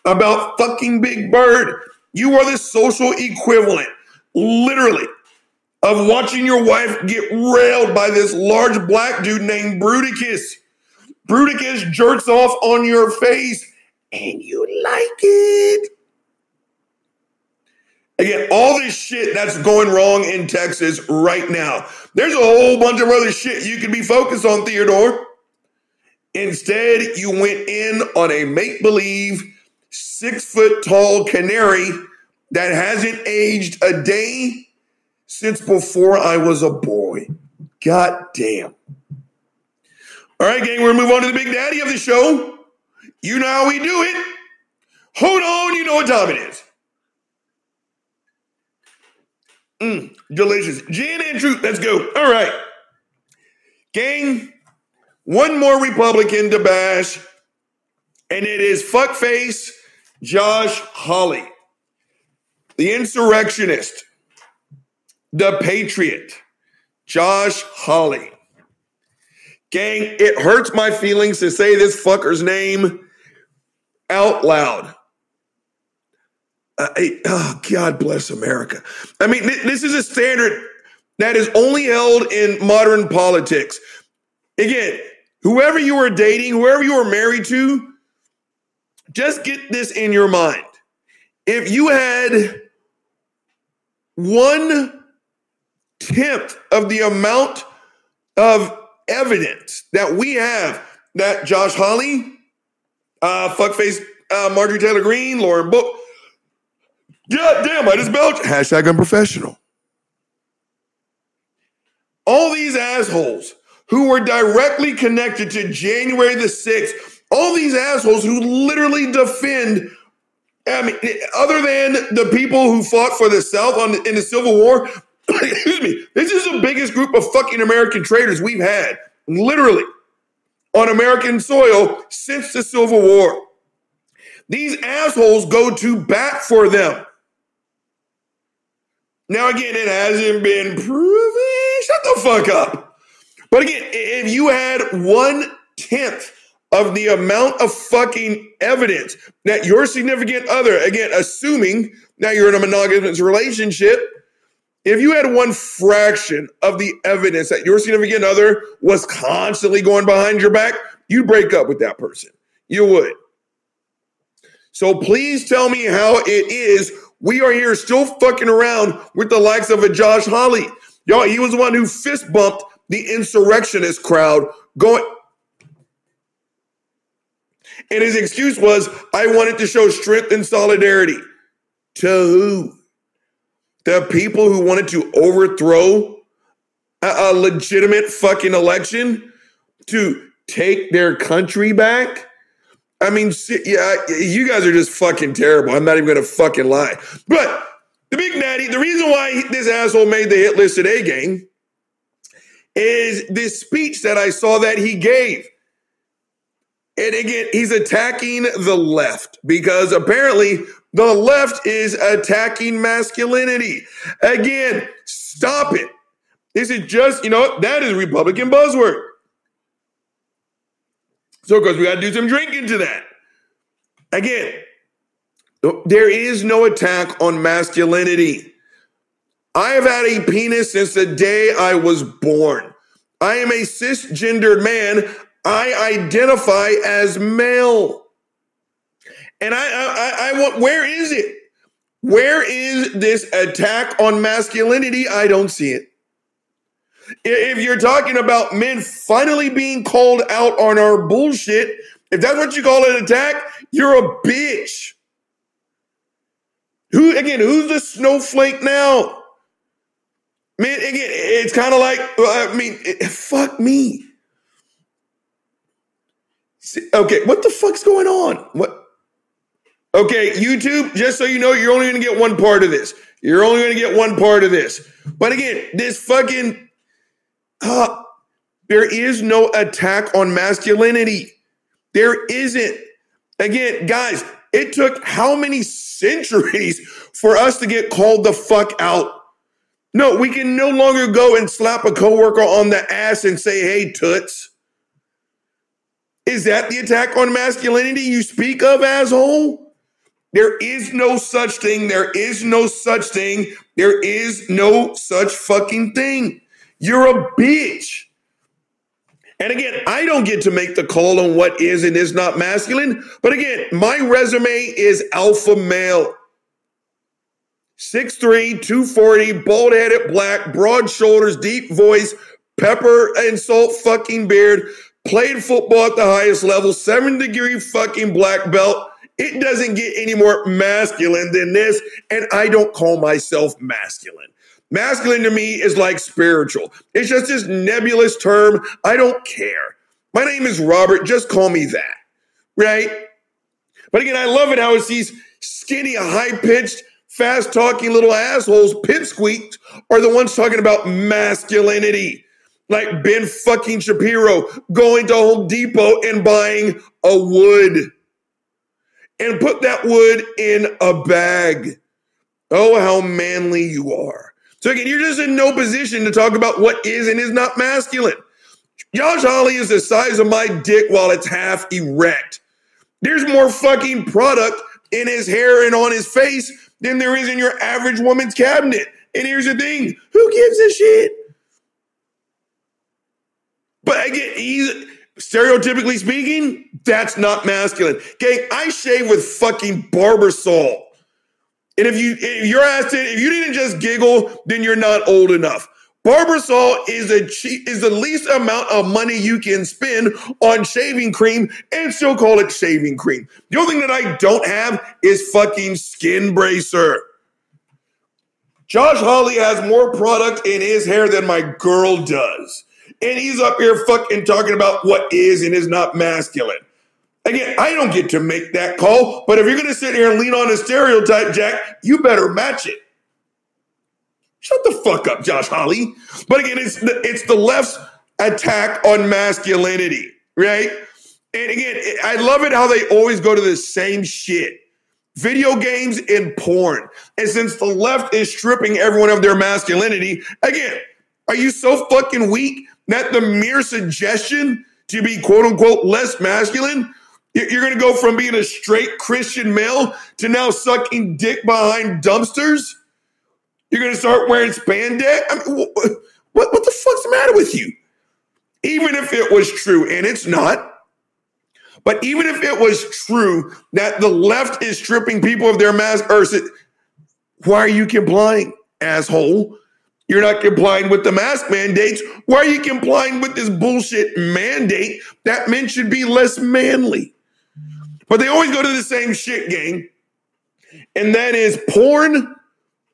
about fucking Big Bird. You are the social equivalent, literally, of watching your wife get railed by this large black dude named Bruticus. Bruticus jerks off on your face and you like it. Again, all this shit that's going wrong in Texas right now. There's a whole bunch of other shit you could be focused on, Theodore. Instead, you went in on a make believe six foot tall canary that hasn't aged a day since before I was a boy. God damn. All right, gang, we're gonna move on to the big daddy of the show. You know how we do it. Hold on, you know what time it is. Mm, delicious. Gin and truth. Let's go. All right. Gang, one more Republican to bash, and it is fuckface Josh Hawley, the insurrectionist, the patriot, Josh Hawley. Gang, it hurts my feelings to say this fucker's name out loud. Uh, I- oh, God bless America. I mean, th- this is a standard that is only held in modern politics. Again, whoever you are dating, whoever you are married to, just get this in your mind. If you had one tenth of the amount of evidence that we have that Josh Hawley, uh, fuckface uh, Marjorie Taylor Greene, Lauren Boebert, God damn, I just belch. Hashtag unprofessional. All these assholes who were directly connected to January the 6th, all these assholes who literally defend, I mean, other than the people who fought for the South on, in the Civil War, excuse me, this is the biggest group of fucking American traitors we've had, literally, on American soil since the Civil War. These assholes go to bat for them. Now, again, it hasn't been proven. Shut the fuck up. But again, if you had one tenth of the amount of fucking evidence that your significant other, again, assuming that you're in a monogamous relationship, if you had one fraction of the evidence that your significant other was constantly going behind your back, you'd break up with that person. You would. So please tell me how it is we are here still fucking around with the likes of a Josh Hawley. Y'all, he was the one who fist bumped the insurrectionist crowd going. And his excuse was, I wanted to show strength and solidarity. To who? The people who wanted to overthrow a, a legitimate fucking election to take their country back? I mean, yeah, you guys are just fucking terrible. I'm not even gonna fucking lie. But the big natty, the reason why this asshole made the hit list today, gang, is this speech that I saw that he gave. And again, he's attacking the left because apparently the left is attacking masculinity. Again, stop it. This is just, you know, that is Republican buzzword. So, of course, we got to do some drinking to that. Again, there is no attack on masculinity. I have had a penis since the day I was born. I am a cisgendered man. I identify as male. And I, I, I want, where is it? Where is this attack on masculinity? I don't see it. If you're talking about men finally being called out on our bullshit, if that's what you call an attack, you're a bitch. Who again? Who's the snowflake now? Man, again, it's kind of like I mean, it, fuck me. Okay, what the fuck's going on? What? Okay, YouTube, just so you know, you're only going to get one part of this. You're only going to get one part of this. But again, this fucking uh, there is no attack on masculinity. There isn't. Again, guys, it took how many centuries for us to get called the fuck out? No, we can no longer go and slap a coworker on the ass and say, hey, toots. Is that the attack on masculinity you speak of, asshole? There is no such thing. There is no such thing. There is no such fucking thing. You're a bitch. And again, I don't get to make the call on what is and is not masculine. But again, my resume is alpha male. 6'3, 240, bald headed, black, broad shoulders, deep voice, pepper and salt fucking beard, played football at the highest level, seven degree fucking black belt. It doesn't get any more masculine than this. And I don't call myself masculine. Masculine to me is like spiritual. It's just this nebulous term. I don't care. My name is Robert. Just call me that. Right? But again, I love it how it's these skinny, high pitched, fast talking little assholes, pipsqueaks, are the ones talking about masculinity. Like Ben fucking Shapiro going to Home Depot and buying a wood and put that wood in a bag. Oh, how manly you are. So again, you're just in no position to talk about what is and is not masculine. Josh Hawley is the size of my dick while it's half erect. There's more fucking product in his hair and on his face than there is in your average woman's cabinet. And here's the thing who gives a shit? But again, he's stereotypically speaking, that's not masculine. Gang, I shave with fucking Barbasol. And if you if you're asked it, if you didn't just giggle, then you're not old enough. Barbasol is a cheap is the least amount of money you can spend on shaving cream and still call it shaving cream. The only thing that I don't have is fucking skin bracer. Josh Hawley has more product in his hair than my girl does. And he's up here fucking talking about what is and is not masculine. Again, I don't get to make that call, but if you're going to sit here and lean on a stereotype, Jack, you better match it. Shut the fuck up, Josh Hawley. But again, it's the, it's the left's attack on masculinity, right? And again, I love it how they always go to the same shit. Video games and porn. And since the left is stripping everyone of their masculinity, again, are you so fucking weak that the mere suggestion to be quote unquote less masculine, you're going to go from being a straight Christian male to now sucking dick behind dumpsters? You're going to start wearing spandex? I mean, what, what, the fuck's the matter with you? Even if it was true, and it's not, but even if it was true that the left is stripping people of their mask, why are you complying, asshole? You're not complying with the mask mandates. Why are you complying with this bullshit mandate that men should be less manly? But they always go to the same shit, gang. And that is porn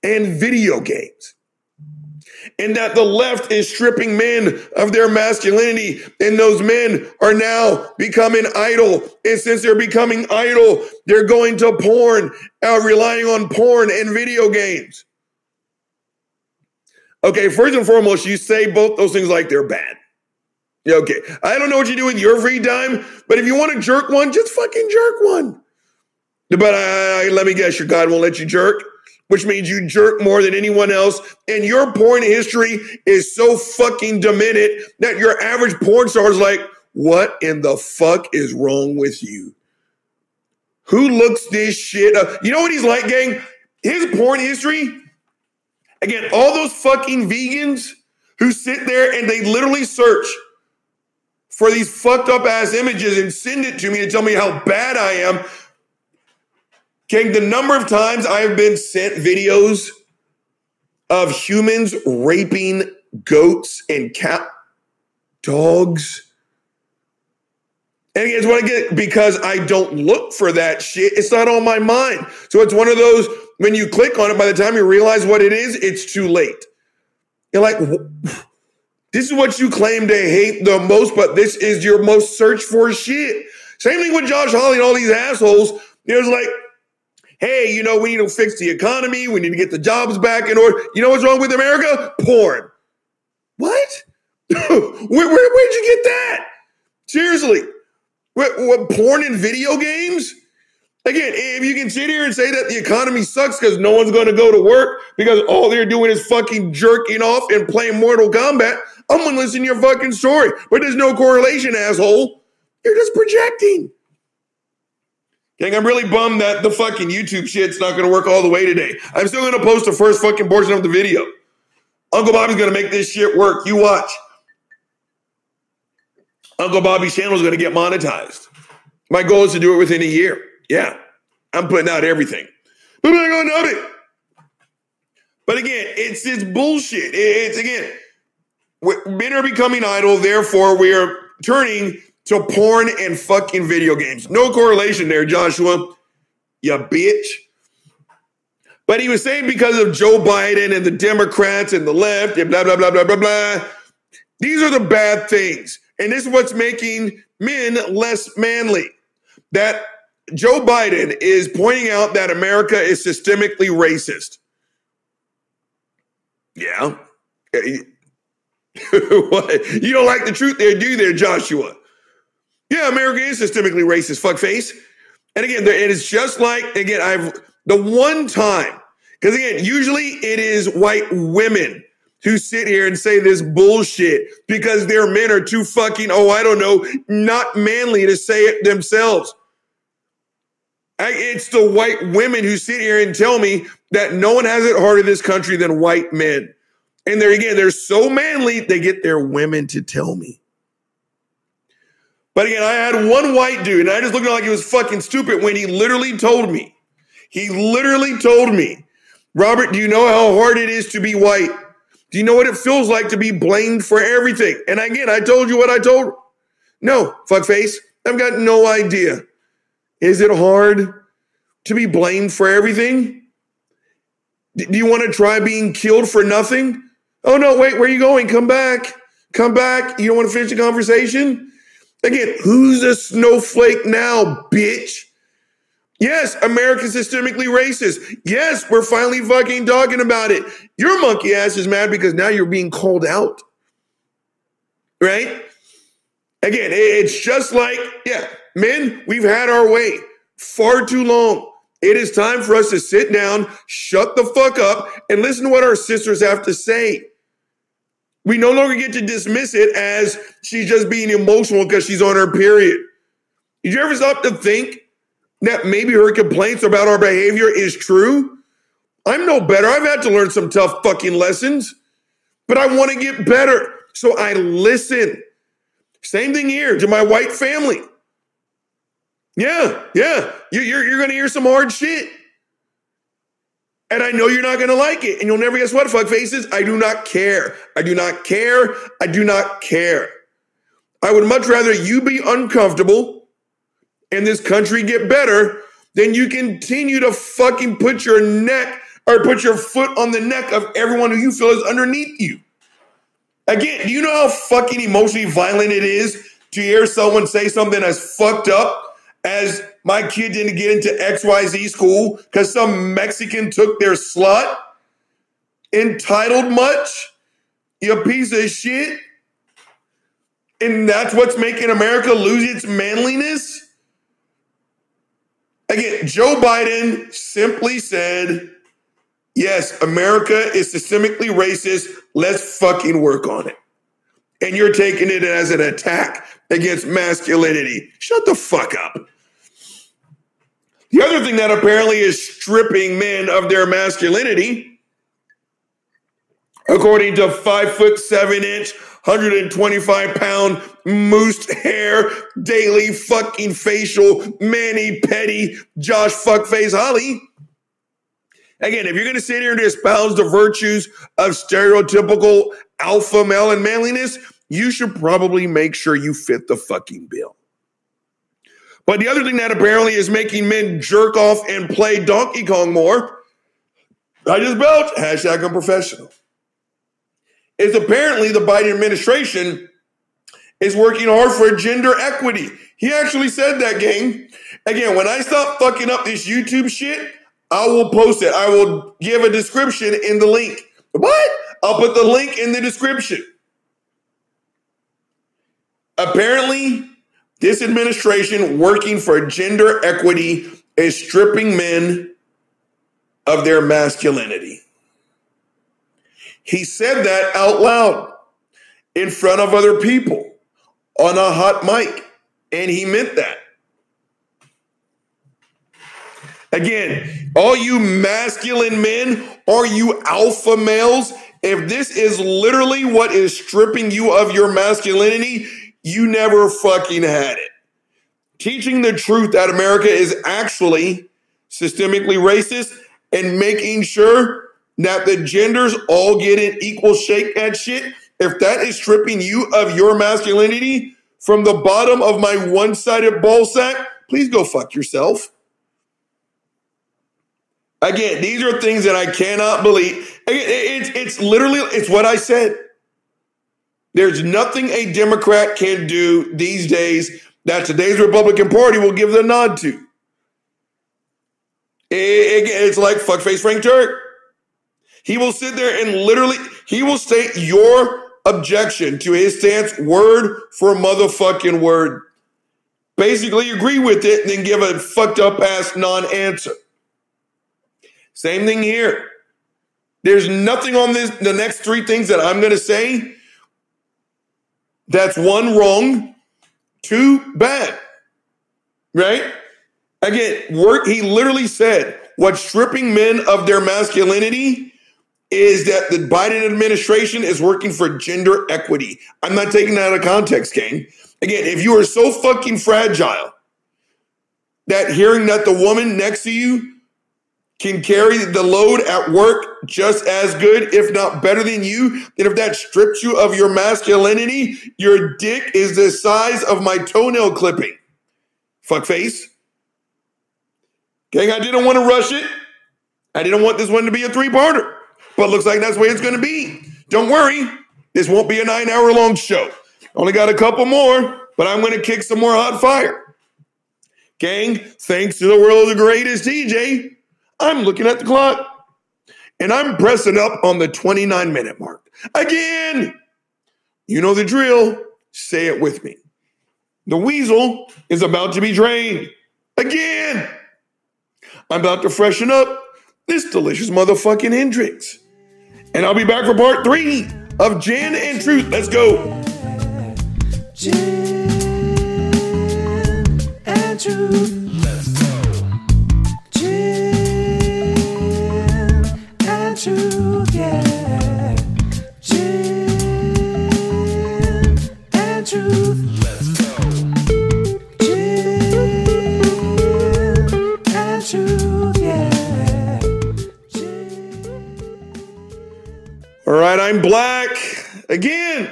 and video games. And that the left is stripping men of their masculinity, and those men are now becoming idle. And since they're becoming idle, they're going to porn, uh, relying on porn and video games. Okay, first and foremost, you say both those things like they're bad. Okay, I don't know what you do with your free time, but if you want to jerk one, just fucking jerk one. But let me guess, your God won't let you jerk which means you jerk more than anyone else. And your porn history is so fucking demented that your average porn star is like, what in the fuck is wrong with you? Who looks this shit up? You know what he's like, gang? His porn history, again, all those fucking vegans who sit there and they literally search for these fucked up ass images and send it to me to tell me how bad I am. King, the number of times I have been sent videos of humans raping goats and cat dogs. And again, it's what I get because I don't look for that shit. It's not on my mind. So it's one of those when you click on it, by the time you realize what it is, it's too late. You're like, this is what you claim to hate the most, but this is your most search for shit. Same thing with Josh Hawley and all these assholes. It was like, hey, you know, we need to fix the economy. We need to get the jobs back in order. You know what's wrong with America? Porn. What? where, where, where'd you get that? Seriously. What, what, porn and video games? Again, if you can sit here and say that the economy sucks because no one's going to go to work because all they're doing is fucking jerking off and playing Mortal Kombat, I'm going to listen to your fucking story. But there's no correlation, asshole. You're just projecting. Gang, I'm really bummed that the fucking YouTube shit's not gonna work all the way today. I'm still gonna post the first fucking portion of the video. Uncle Bobby's gonna make this shit work. You watch. Uncle Bobby's channel is gonna get monetized. My goal is to do it within a year. Yeah, I'm putting out everything. But I'm gonna know it. But again, it's this bullshit. It's again, men are becoming idle, therefore we are turning to porn and fucking video games. No correlation there, Joshua. You bitch. But he was saying because of Joe Biden and the Democrats and the left and blah, blah, blah, blah, blah, blah. These are the bad things. And this is what's making men less manly. That Joe Biden is pointing out that America is systemically racist. Yeah. what? You don't like the truth there, do you, there, Joshua? Yeah, America is systemically racist, fuckface. And again, it is just like, again, I've the one time, because again, usually it is white women who sit here and say this bullshit because their men are too fucking, oh, I don't know, not manly to say it themselves. It's the white women who sit here and tell me that no one has it harder in this country than white men. And they're again, they're so manly, they get their women to tell me. But again, I had one white dude, and I just looked like he was fucking stupid when he literally told me, he literally told me, Robert, do you know how hard it is to be white? Do you know what it feels like to be blamed for everything? And again, I told you what I told. No, fuckface, I've got no idea. Is it hard to be blamed for everything? D- Do you want to try being killed for nothing? Oh no, wait, where are you going? Come back. Come back. You don't want to finish the conversation? Again, who's a snowflake now, bitch? Yes, America's systemically racist. Yes, we're finally fucking talking about it. Your monkey ass is mad because now you're being called out. Right? Again, it's just like, yeah, men, we've had our way far too long. It is time for us to sit down, shut the fuck up, and listen to what our sisters have to say. We no longer get to dismiss it as she's just being emotional because she's on her period. Did you ever stop to think that maybe her complaints about our behavior is true? I'm no better. I've had to learn some tough fucking lessons, but I want to get better. So I listen. Same thing here to my white family. Yeah, yeah. You, you're you're to hear some hard shit. And I know you're not going to like it. And you'll never guess what, fuck faces. I do not care. I do not care. I do not care. I would much rather you be uncomfortable and this country get better than you continue to fucking put your neck or put your foot on the neck of everyone who you feel is underneath you. Again, do you know how fucking emotionally violent it is to hear someone say something as fucked up as my kid didn't get into XYZ school because some Mexican took their slut? Entitled much? You piece of shit? And that's what's making America lose its manliness? Again, Joe Biden simply said, yes, America is systemically racist. Let's fucking work on it. And you're taking it as an attack against masculinity. Shut the fuck up. The other thing that apparently is stripping men of their masculinity, according to five foot seven inch, 125 pound moosed hair, daily fucking facial, Manny Petty, Josh Fuckface Hawley. Again, if you're going to sit here and espouse the virtues of stereotypical alpha male and manliness, you should probably make sure you fit the fucking bill. But the other thing that apparently is making men jerk off and play Donkey Kong more, I just belched, hashtag unprofessional, is apparently the Biden administration is working hard for gender equity. He actually said that, gang. Again, when I stop fucking up this YouTube shit, I will post it. I will give a description in the link. What? I'll put the link in the description. Apparently, this administration working for gender equity is stripping men of their masculinity. He said that out loud in front of other people on a hot mic, and he meant that. Again, all you masculine men, are you alpha males? If this is literally what is stripping you of your masculinity, you never fucking had it. Teaching the truth that America is actually systemically racist and making sure that the genders all get an equal shake at shit. If that is stripping you of your masculinity from the bottom of my one sided ball sack, please go fuck yourself. Again, these are things that I cannot believe. It's it's literally it's what I said. There's nothing a Democrat can do these days that today's Republican Party will give the nod to. It- it- it's like fuckface Frank Turk. He will sit there and literally he will state your objection to his stance word for motherfucking word. Basically agree with it and then give a fucked up ass non-answer. Same thing here. There's nothing on this, the next three things that I'm going to say that's one wrong, two bad. Right? Again, work, he literally said what's stripping men of their masculinity is that the Biden administration is working for gender equity. I'm not taking that out of context, King. Again, if you are so fucking fragile that hearing that the woman next to you can carry the load at work just as good, if not better than you, then if that strips you of your masculinity, your dick is the size of my toenail clipping. Fuck face. Gang, I didn't want to rush it. I didn't want this one to be a three parter, but looks like that's way it's going to be. Don't worry, this won't be a nine hour long show. Only got a couple more, but I'm going to kick some more hot fire. Gang, thanks to the world of the greatest DJ, I'm looking at the clock and I'm pressing up on the 29 minute mark. Again, you know the drill. Say it with me. The weasel is about to be drained. Again, I'm about to freshen up this delicious motherfucking Hendrick's. And I'll be back for part three of Gin and Truth. Let's go. Gin and truth. All right, I'm black again.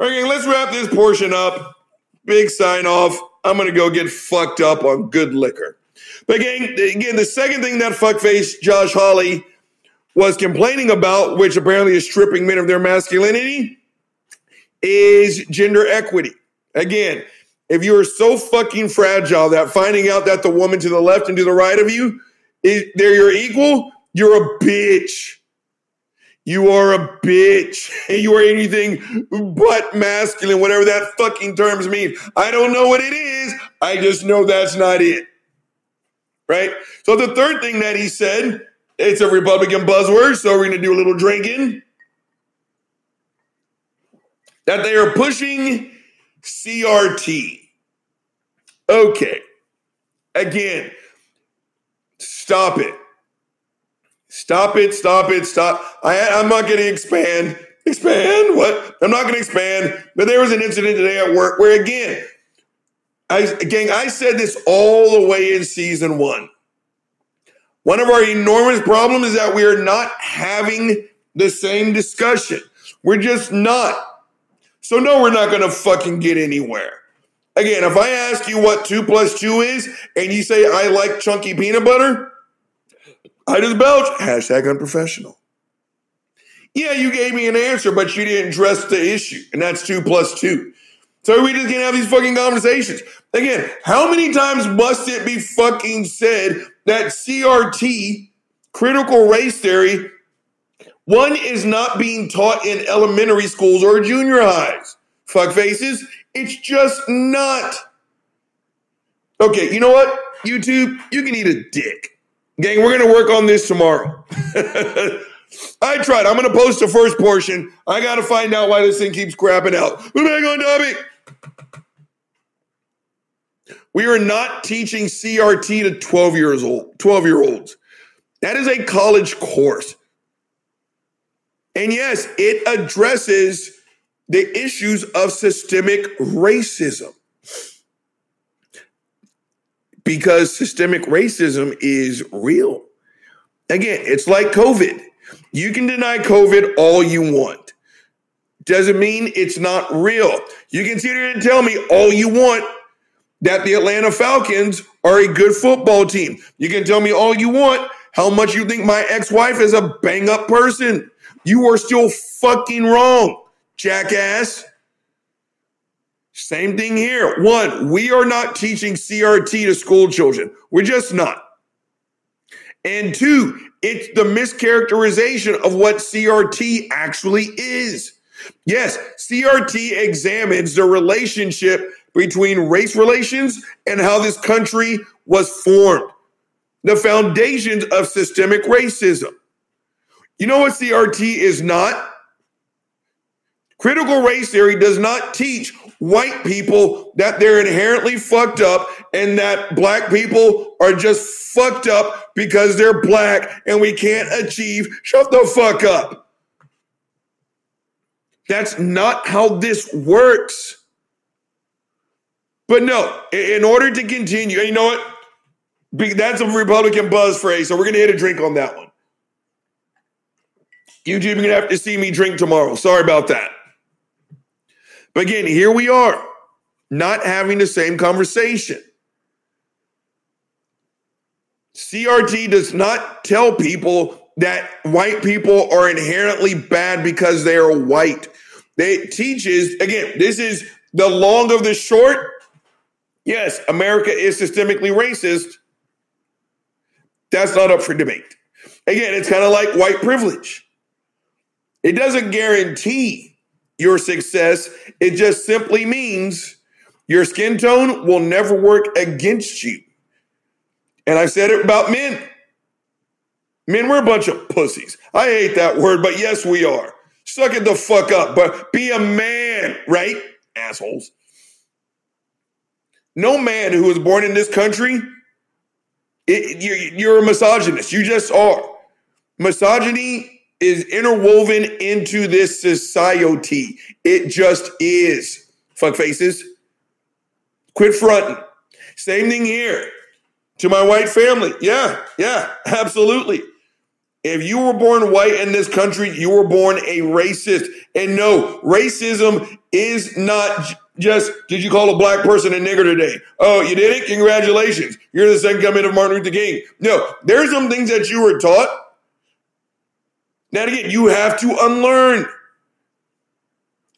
Okay, let's wrap this portion up. Big sign off. I'm gonna go get fucked up on good liquor. But again, again, the second thing that fuckface Josh Hawley was complaining about, which apparently is stripping men of their masculinity, is gender equity. Again, if you are so fucking fragile that finding out that the woman to the left and to the right of you is they're your equal, you're a bitch. You are a bitch. You are anything but masculine, whatever that fucking terms mean. I don't know what it is. I just know that's not it. Right? So the third thing that he said, it's a Republican buzzword, so we're going to do a little drinking. That they are pushing CRT. Okay. Again, stop it. Stop it, stop it, stop. I, I'm not going to expand. Expand? What? I'm not going to expand. But there was an incident today at work where, again, I, gang, I said this all the way in season one. One of our enormous problems is that we are not having the same discussion. We're just not. So, no, we're not going to fucking get anywhere. Again, if I ask you what two plus two is and you say, I like chunky peanut butter, I just belch. Hashtag unprofessional. Yeah, you gave me an answer, but you didn't address the issue, and that's two plus two. So we just can't have these fucking conversations. Again, how many times must it be fucking said that CRT, critical race theory, one is not being taught in elementary schools or junior highs? Fuck faces. It's just not. Okay, you know what? YouTube, you can eat a dick. Gang, we're gonna work on this tomorrow. I tried. I'm gonna post the first portion. I gotta find out why this thing keeps crapping out. We're back on topic. We are not teaching CRT to 12 years old, 12 year olds. That is a college course. And yes, it addresses the issues of systemic racism. Because systemic racism is real. Again, it's like COVID. You can deny COVID all you want. Doesn't mean it's not real. You can sit here and tell me all you want that the Atlanta Falcons are a good football team. You can tell me all you want how much you think my ex wife is a bang up person. You are still fucking wrong, jackass. Same thing here. One, we are not teaching CRT to school children. We're just not. And two, it's the mischaracterization of what CRT actually is. Yes, CRT examines the relationship between race relations and how this country was formed, the foundations of systemic racism. You know what CRT is not? Critical race theory does not teach white people that they're inherently fucked up and that black people are just fucked up because they're black and we can't achieve. Shut the fuck up. That's not how this works. But no, in order to continue, you know what? That's a Republican buzz phrase, so we're gonna hit a drink on that one. YouTube, you're gonna have to see me drink tomorrow. Sorry about that. But again, here we are, not having the same conversation. CRT does not tell people that white people are inherently bad because they are white. It teaches, again, this is the long of the short. Yes, America is systemically racist. That's not up for debate. Again, it's kind of like white privilege. It doesn't guarantee your success, it just simply means your skin tone will never work against you. And I've said it about men. Men, we're a bunch of pussies. I hate that word, but yes, we are. Suck it the fuck up, but be a man, right? Assholes. No man who was born in this country, it, you're, you're a misogynist. You just are. Misogyny is interwoven into this society. It just is. Fuck faces. Quit fronting. Same thing here to my white family. Yeah, yeah, absolutely. If you were born white in this country, you were born a racist. And no, racism is not just, did you call a black person a nigger today? Oh, you did it? Congratulations. You're the second coming of Martin Luther King. No, there's some things that you were taught. Now, again, you have to unlearn.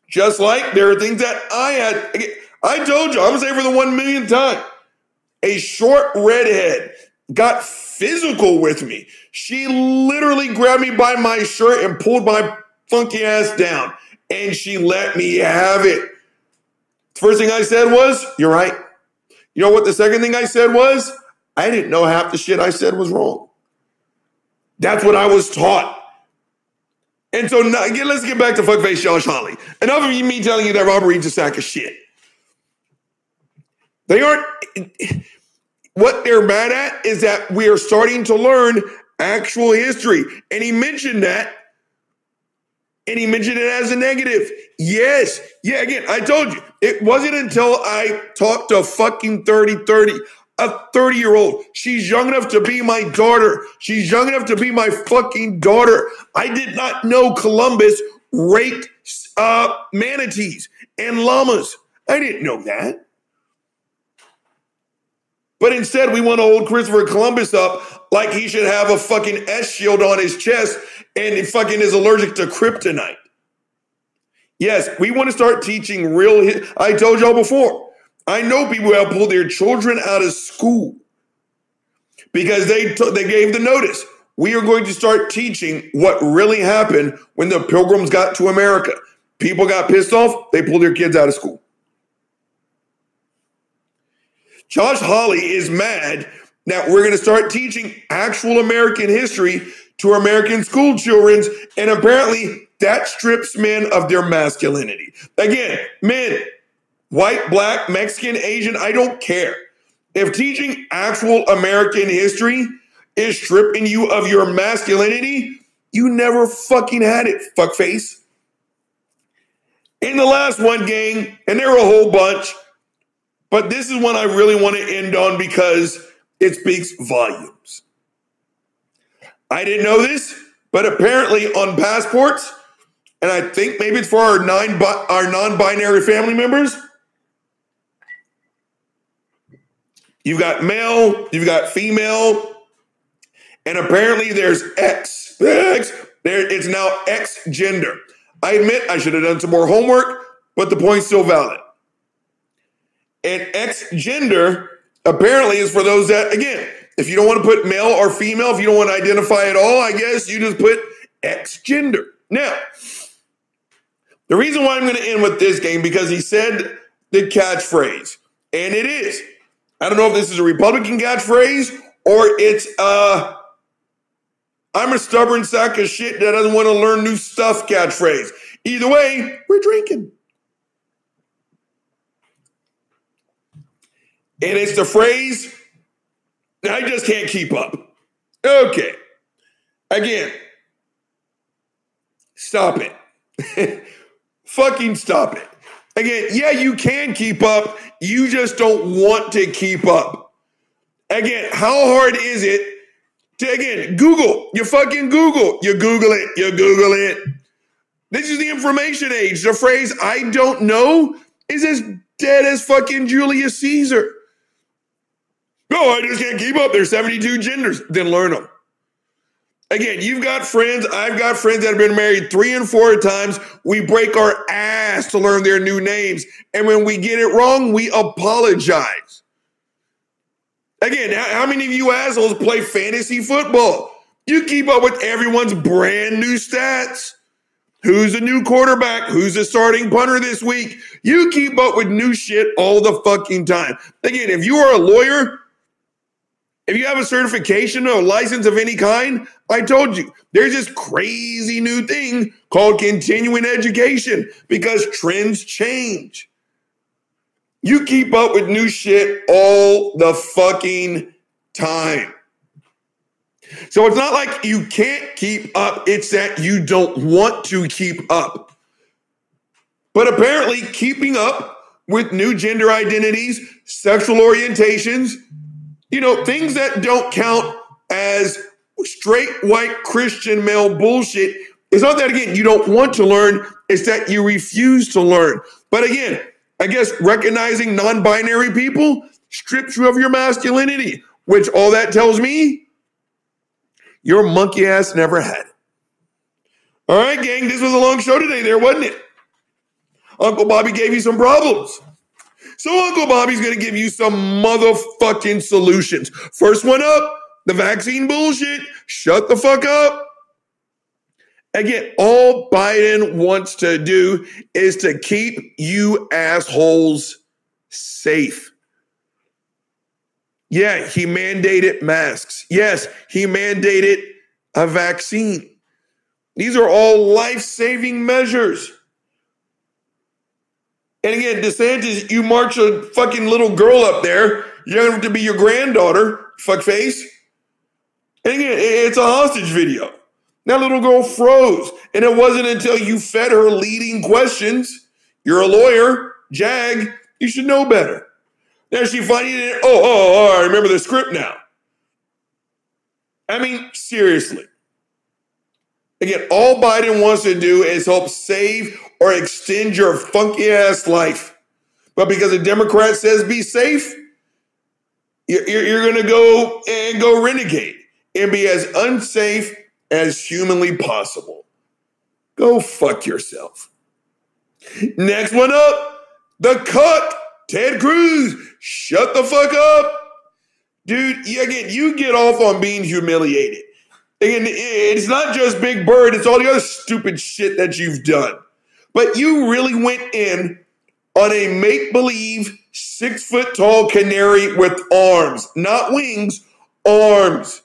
Just like there are things that I had. Again, I told you, I'm going to say for the one millionth time a short redhead got physical with me. She literally grabbed me by my shirt and pulled my funky ass down, and she let me have it. First thing I said was, You're right. You know what the second thing I said was? I didn't know half the shit I said was wrong. That's what I was taught. And so now, again, let's get back to fuckface Josh Hawley. Enough of me telling you that Robert Reed's a sack of shit. They aren't. What they're mad at is that we are starting to learn actual history. And he mentioned that. And he mentioned it as a negative. Yes. Yeah, again, I told you, it wasn't until I talked to a fucking 30 30, a 30 year old. She's young enough to be my daughter. She's young enough to be my fucking daughter. I did not know Columbus raped uh, manatees and llamas. I didn't know that. But instead, we want to hold Christopher Columbus up like he should have a fucking S shield on his chest and he fucking is allergic to kryptonite. Yes, we want to start teaching real. hi- I told y'all before. I know people have pulled their children out of school because they took they gave the notice. We are going to start teaching what really happened when the Pilgrims got to America. People got pissed off. They pulled their kids out of school. Josh Hawley is mad that we're going to start teaching actual American history to American school children, and apparently that strips men of their masculinity. Again, men, white, black, Mexican, Asian, I don't care. If teaching actual American history is stripping you of your masculinity, you never fucking had it, fuckface. In the last one, gang, and there were a whole bunch, but this is one I really want to end on because it speaks volumes. I didn't know this, but apparently on passports, and I think maybe it's for our nine bi- our non-binary family members. You've got male, you've got female, and apparently there's X. X. There, it's now X gender. I admit I should have done some more homework, but the point's still valid. And X gender apparently is for those that, again, if you don't want to put male or female, if you don't want to identify at all, I guess you just put X gender. Now, the reason why I'm going to end with this game because he said the catchphrase, and it is. I don't know if this is a Republican catchphrase or it's uh I'm a stubborn sack of shit that doesn't want to learn new stuff catchphrase. Either way, we're drinking. And it's the phrase, I just can't keep up. Okay. Again, stop it. Fucking stop it. Again, yeah, you can keep up. You just don't want to keep up. Again, how hard is it to, again, Google? You fucking Google. You Google it. You Google it. This is the information age. The phrase, I don't know, is as dead as fucking Julius Caesar. No, I just can't keep up. There's 72 genders. Then learn them. Again, you've got friends. I've got friends that have been married three and four times. We break our ass to learn their new names. And when we get it wrong, we apologize. Again, how many of you assholes play fantasy football? You keep up with everyone's brand new stats. Who's the new quarterback? Who's the starting punter this week? You keep up with new shit all the fucking time. Again, if you are a lawyer, if you have a certification or a license of any kind, I told you there's this crazy new thing called continuing education because trends change. You keep up with new shit all the fucking time. So it's not like you can't keep up, it's that you don't want to keep up. But apparently, keeping up with new gender identities, sexual orientations, you know, things that don't count as straight white Christian male bullshit. It's not that, again, you don't want to learn, it's that you refuse to learn. But again, I guess recognizing non binary people strips you of your masculinity, which all that tells me your monkey ass never had. All right, gang, this was a long show today, there, wasn't it? Uncle Bobby gave you some problems. So Uncle Bobby's going to give you some motherfucking solutions. First one up, the vaccine bullshit. Shut the fuck up. Again, all Biden wants to do is to keep you assholes safe. Yeah, he mandated masks. Yes, he mandated a vaccine. These are all life saving measures. And again, DeSantis, you march a fucking little girl up there. You don't have to be your granddaughter, fuckface. And again, it's a hostage video. That little girl froze. And it wasn't until you fed her leading questions. You're a lawyer, Jag, you should know better. Now she finally did oh, oh, oh, I remember the script now. I mean, seriously. Again, all Biden wants to do is help save or extend your funky ass life. But because a Democrat says be safe, you're, you're going to go and go renegade and be as unsafe as humanly possible. Go fuck yourself. Next one up, the cuck, Ted Cruz. Shut the fuck up. Dude, again, you get off on being humiliated. Again, it's not just Big Bird, it's all the other stupid shit that you've done. But you really went in on a make believe six foot tall canary with arms, not wings, arms.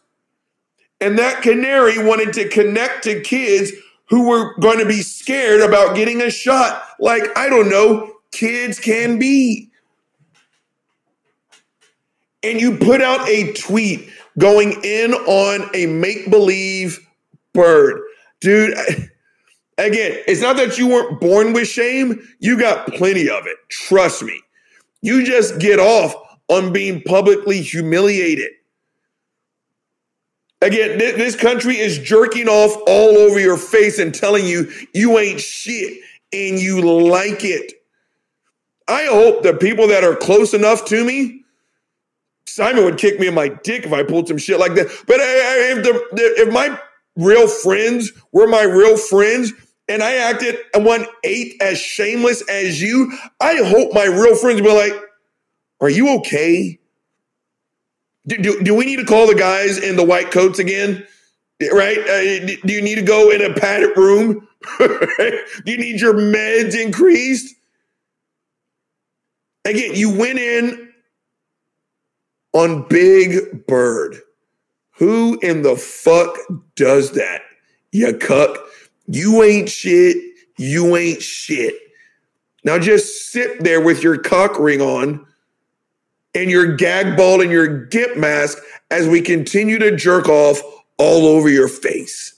And that canary wanted to connect to kids who were going to be scared about getting a shot, like, I don't know, kids can be. And you put out a tweet going in on a make believe bird. Dude, again, it's not that you weren't born with shame, you got plenty of it. Trust me. You just get off on being publicly humiliated. Again, this country is jerking off all over your face and telling you you ain't shit and you like it. I hope the people that are close enough to me Simon would kick me in my dick if I pulled some shit like that. But if the if my real friends were my real friends and I acted one eighth as shameless as you, I hope my real friends would be like, "Are you okay? Do, do, do we need to call the guys in the white coats again?" Right? Uh, do you need to go in a padded room? do you need your meds increased? Again, you went in on Big Bird. Who in the fuck does that? You cuck. You ain't shit. You ain't shit. Now just sit there with your cock ring on and your gag ball and your gimp mask as we continue to jerk off all over your face.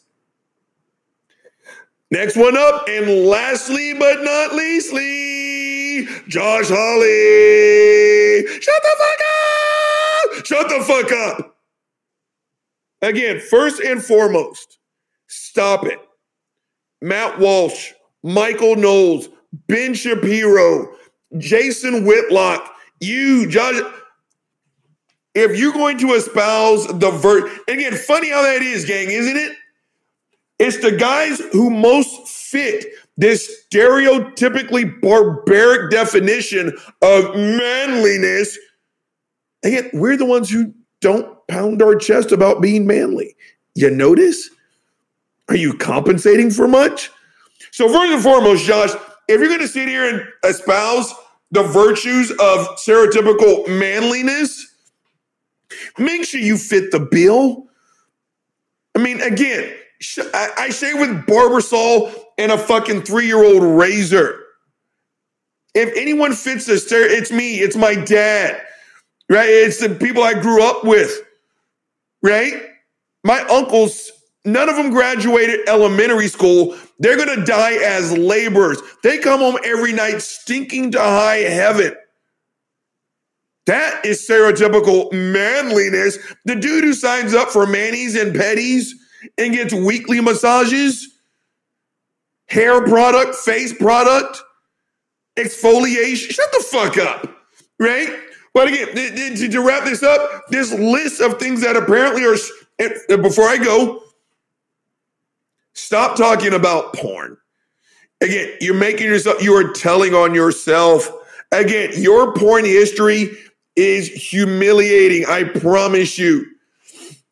Next one up, and lastly but not leastly, Josh Hawley. Shut the fuck up! Shut the fuck up. Again, first and foremost, stop it. Matt Walsh, Michael Knowles, Ben Shapiro, Jason Whitlock, you, Josh. If you're going to espouse the vert, again, funny how that is, gang, isn't it? It's the guys who most fit this stereotypically barbaric definition of manliness. Again, we're the ones who don't pound our chest about being manly. You notice? Are you compensating for much? So, first and foremost, Josh, if you're going to sit here and espouse the virtues of stereotypical manliness, make sure you fit the bill. I mean, again, I, I shave with Barbasol and a fucking three year old razor. If anyone fits this, it's me, it's my dad, right? It's the people I grew up with, right? My uncles, none of them graduated elementary school. They're gonna die as laborers. They come home every night stinking to high heaven. That is stereotypical manliness. The dude who signs up for manis and petties and gets weekly massages, hair product, face product, exfoliation. Shut the fuck up, right? But again, to, to wrap this up, this list of things that apparently are, before I go, stop talking about porn. Again, you're making yourself, you are telling on yourself. Again, your porn history is humiliating. I promise you.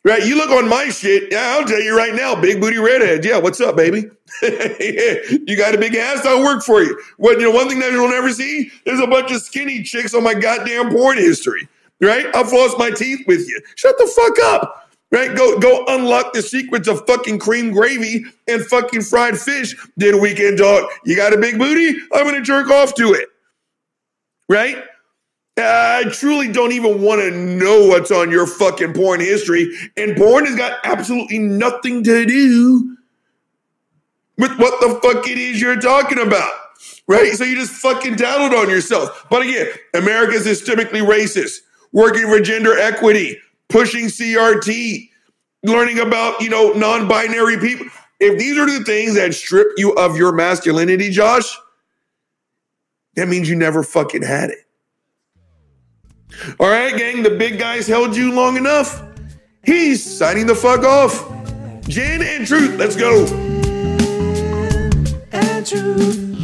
Right? You look on my shit. Yeah, I'll tell you right now, big booty redhead. Yeah, what's up, baby? you got a big ass. I'll work for you. What you know? One thing that you'll never see is a bunch of skinny chicks on my goddamn porn history. Right? I'll floss my teeth with you. Shut the fuck up. Right? Go go unlock the secrets of fucking cream gravy and fucking fried fish. Then we can talk. You got a big booty? I'm gonna jerk off to it. Right? I truly don't even want to know what's on your fucking porn history. And porn has got absolutely nothing to do with what the fuck it is you're talking about. Right? So you just fucking tattled on yourself. But again, America is systemically racist, working for gender equity, pushing CRT, learning about, you know, non-binary people. If these are the things that strip you of your masculinity, Josh, that means you never fucking had it. All right, gang, the big guys held you long enough. He's signing the fuck off. Gin and Truth, let's go. and truth.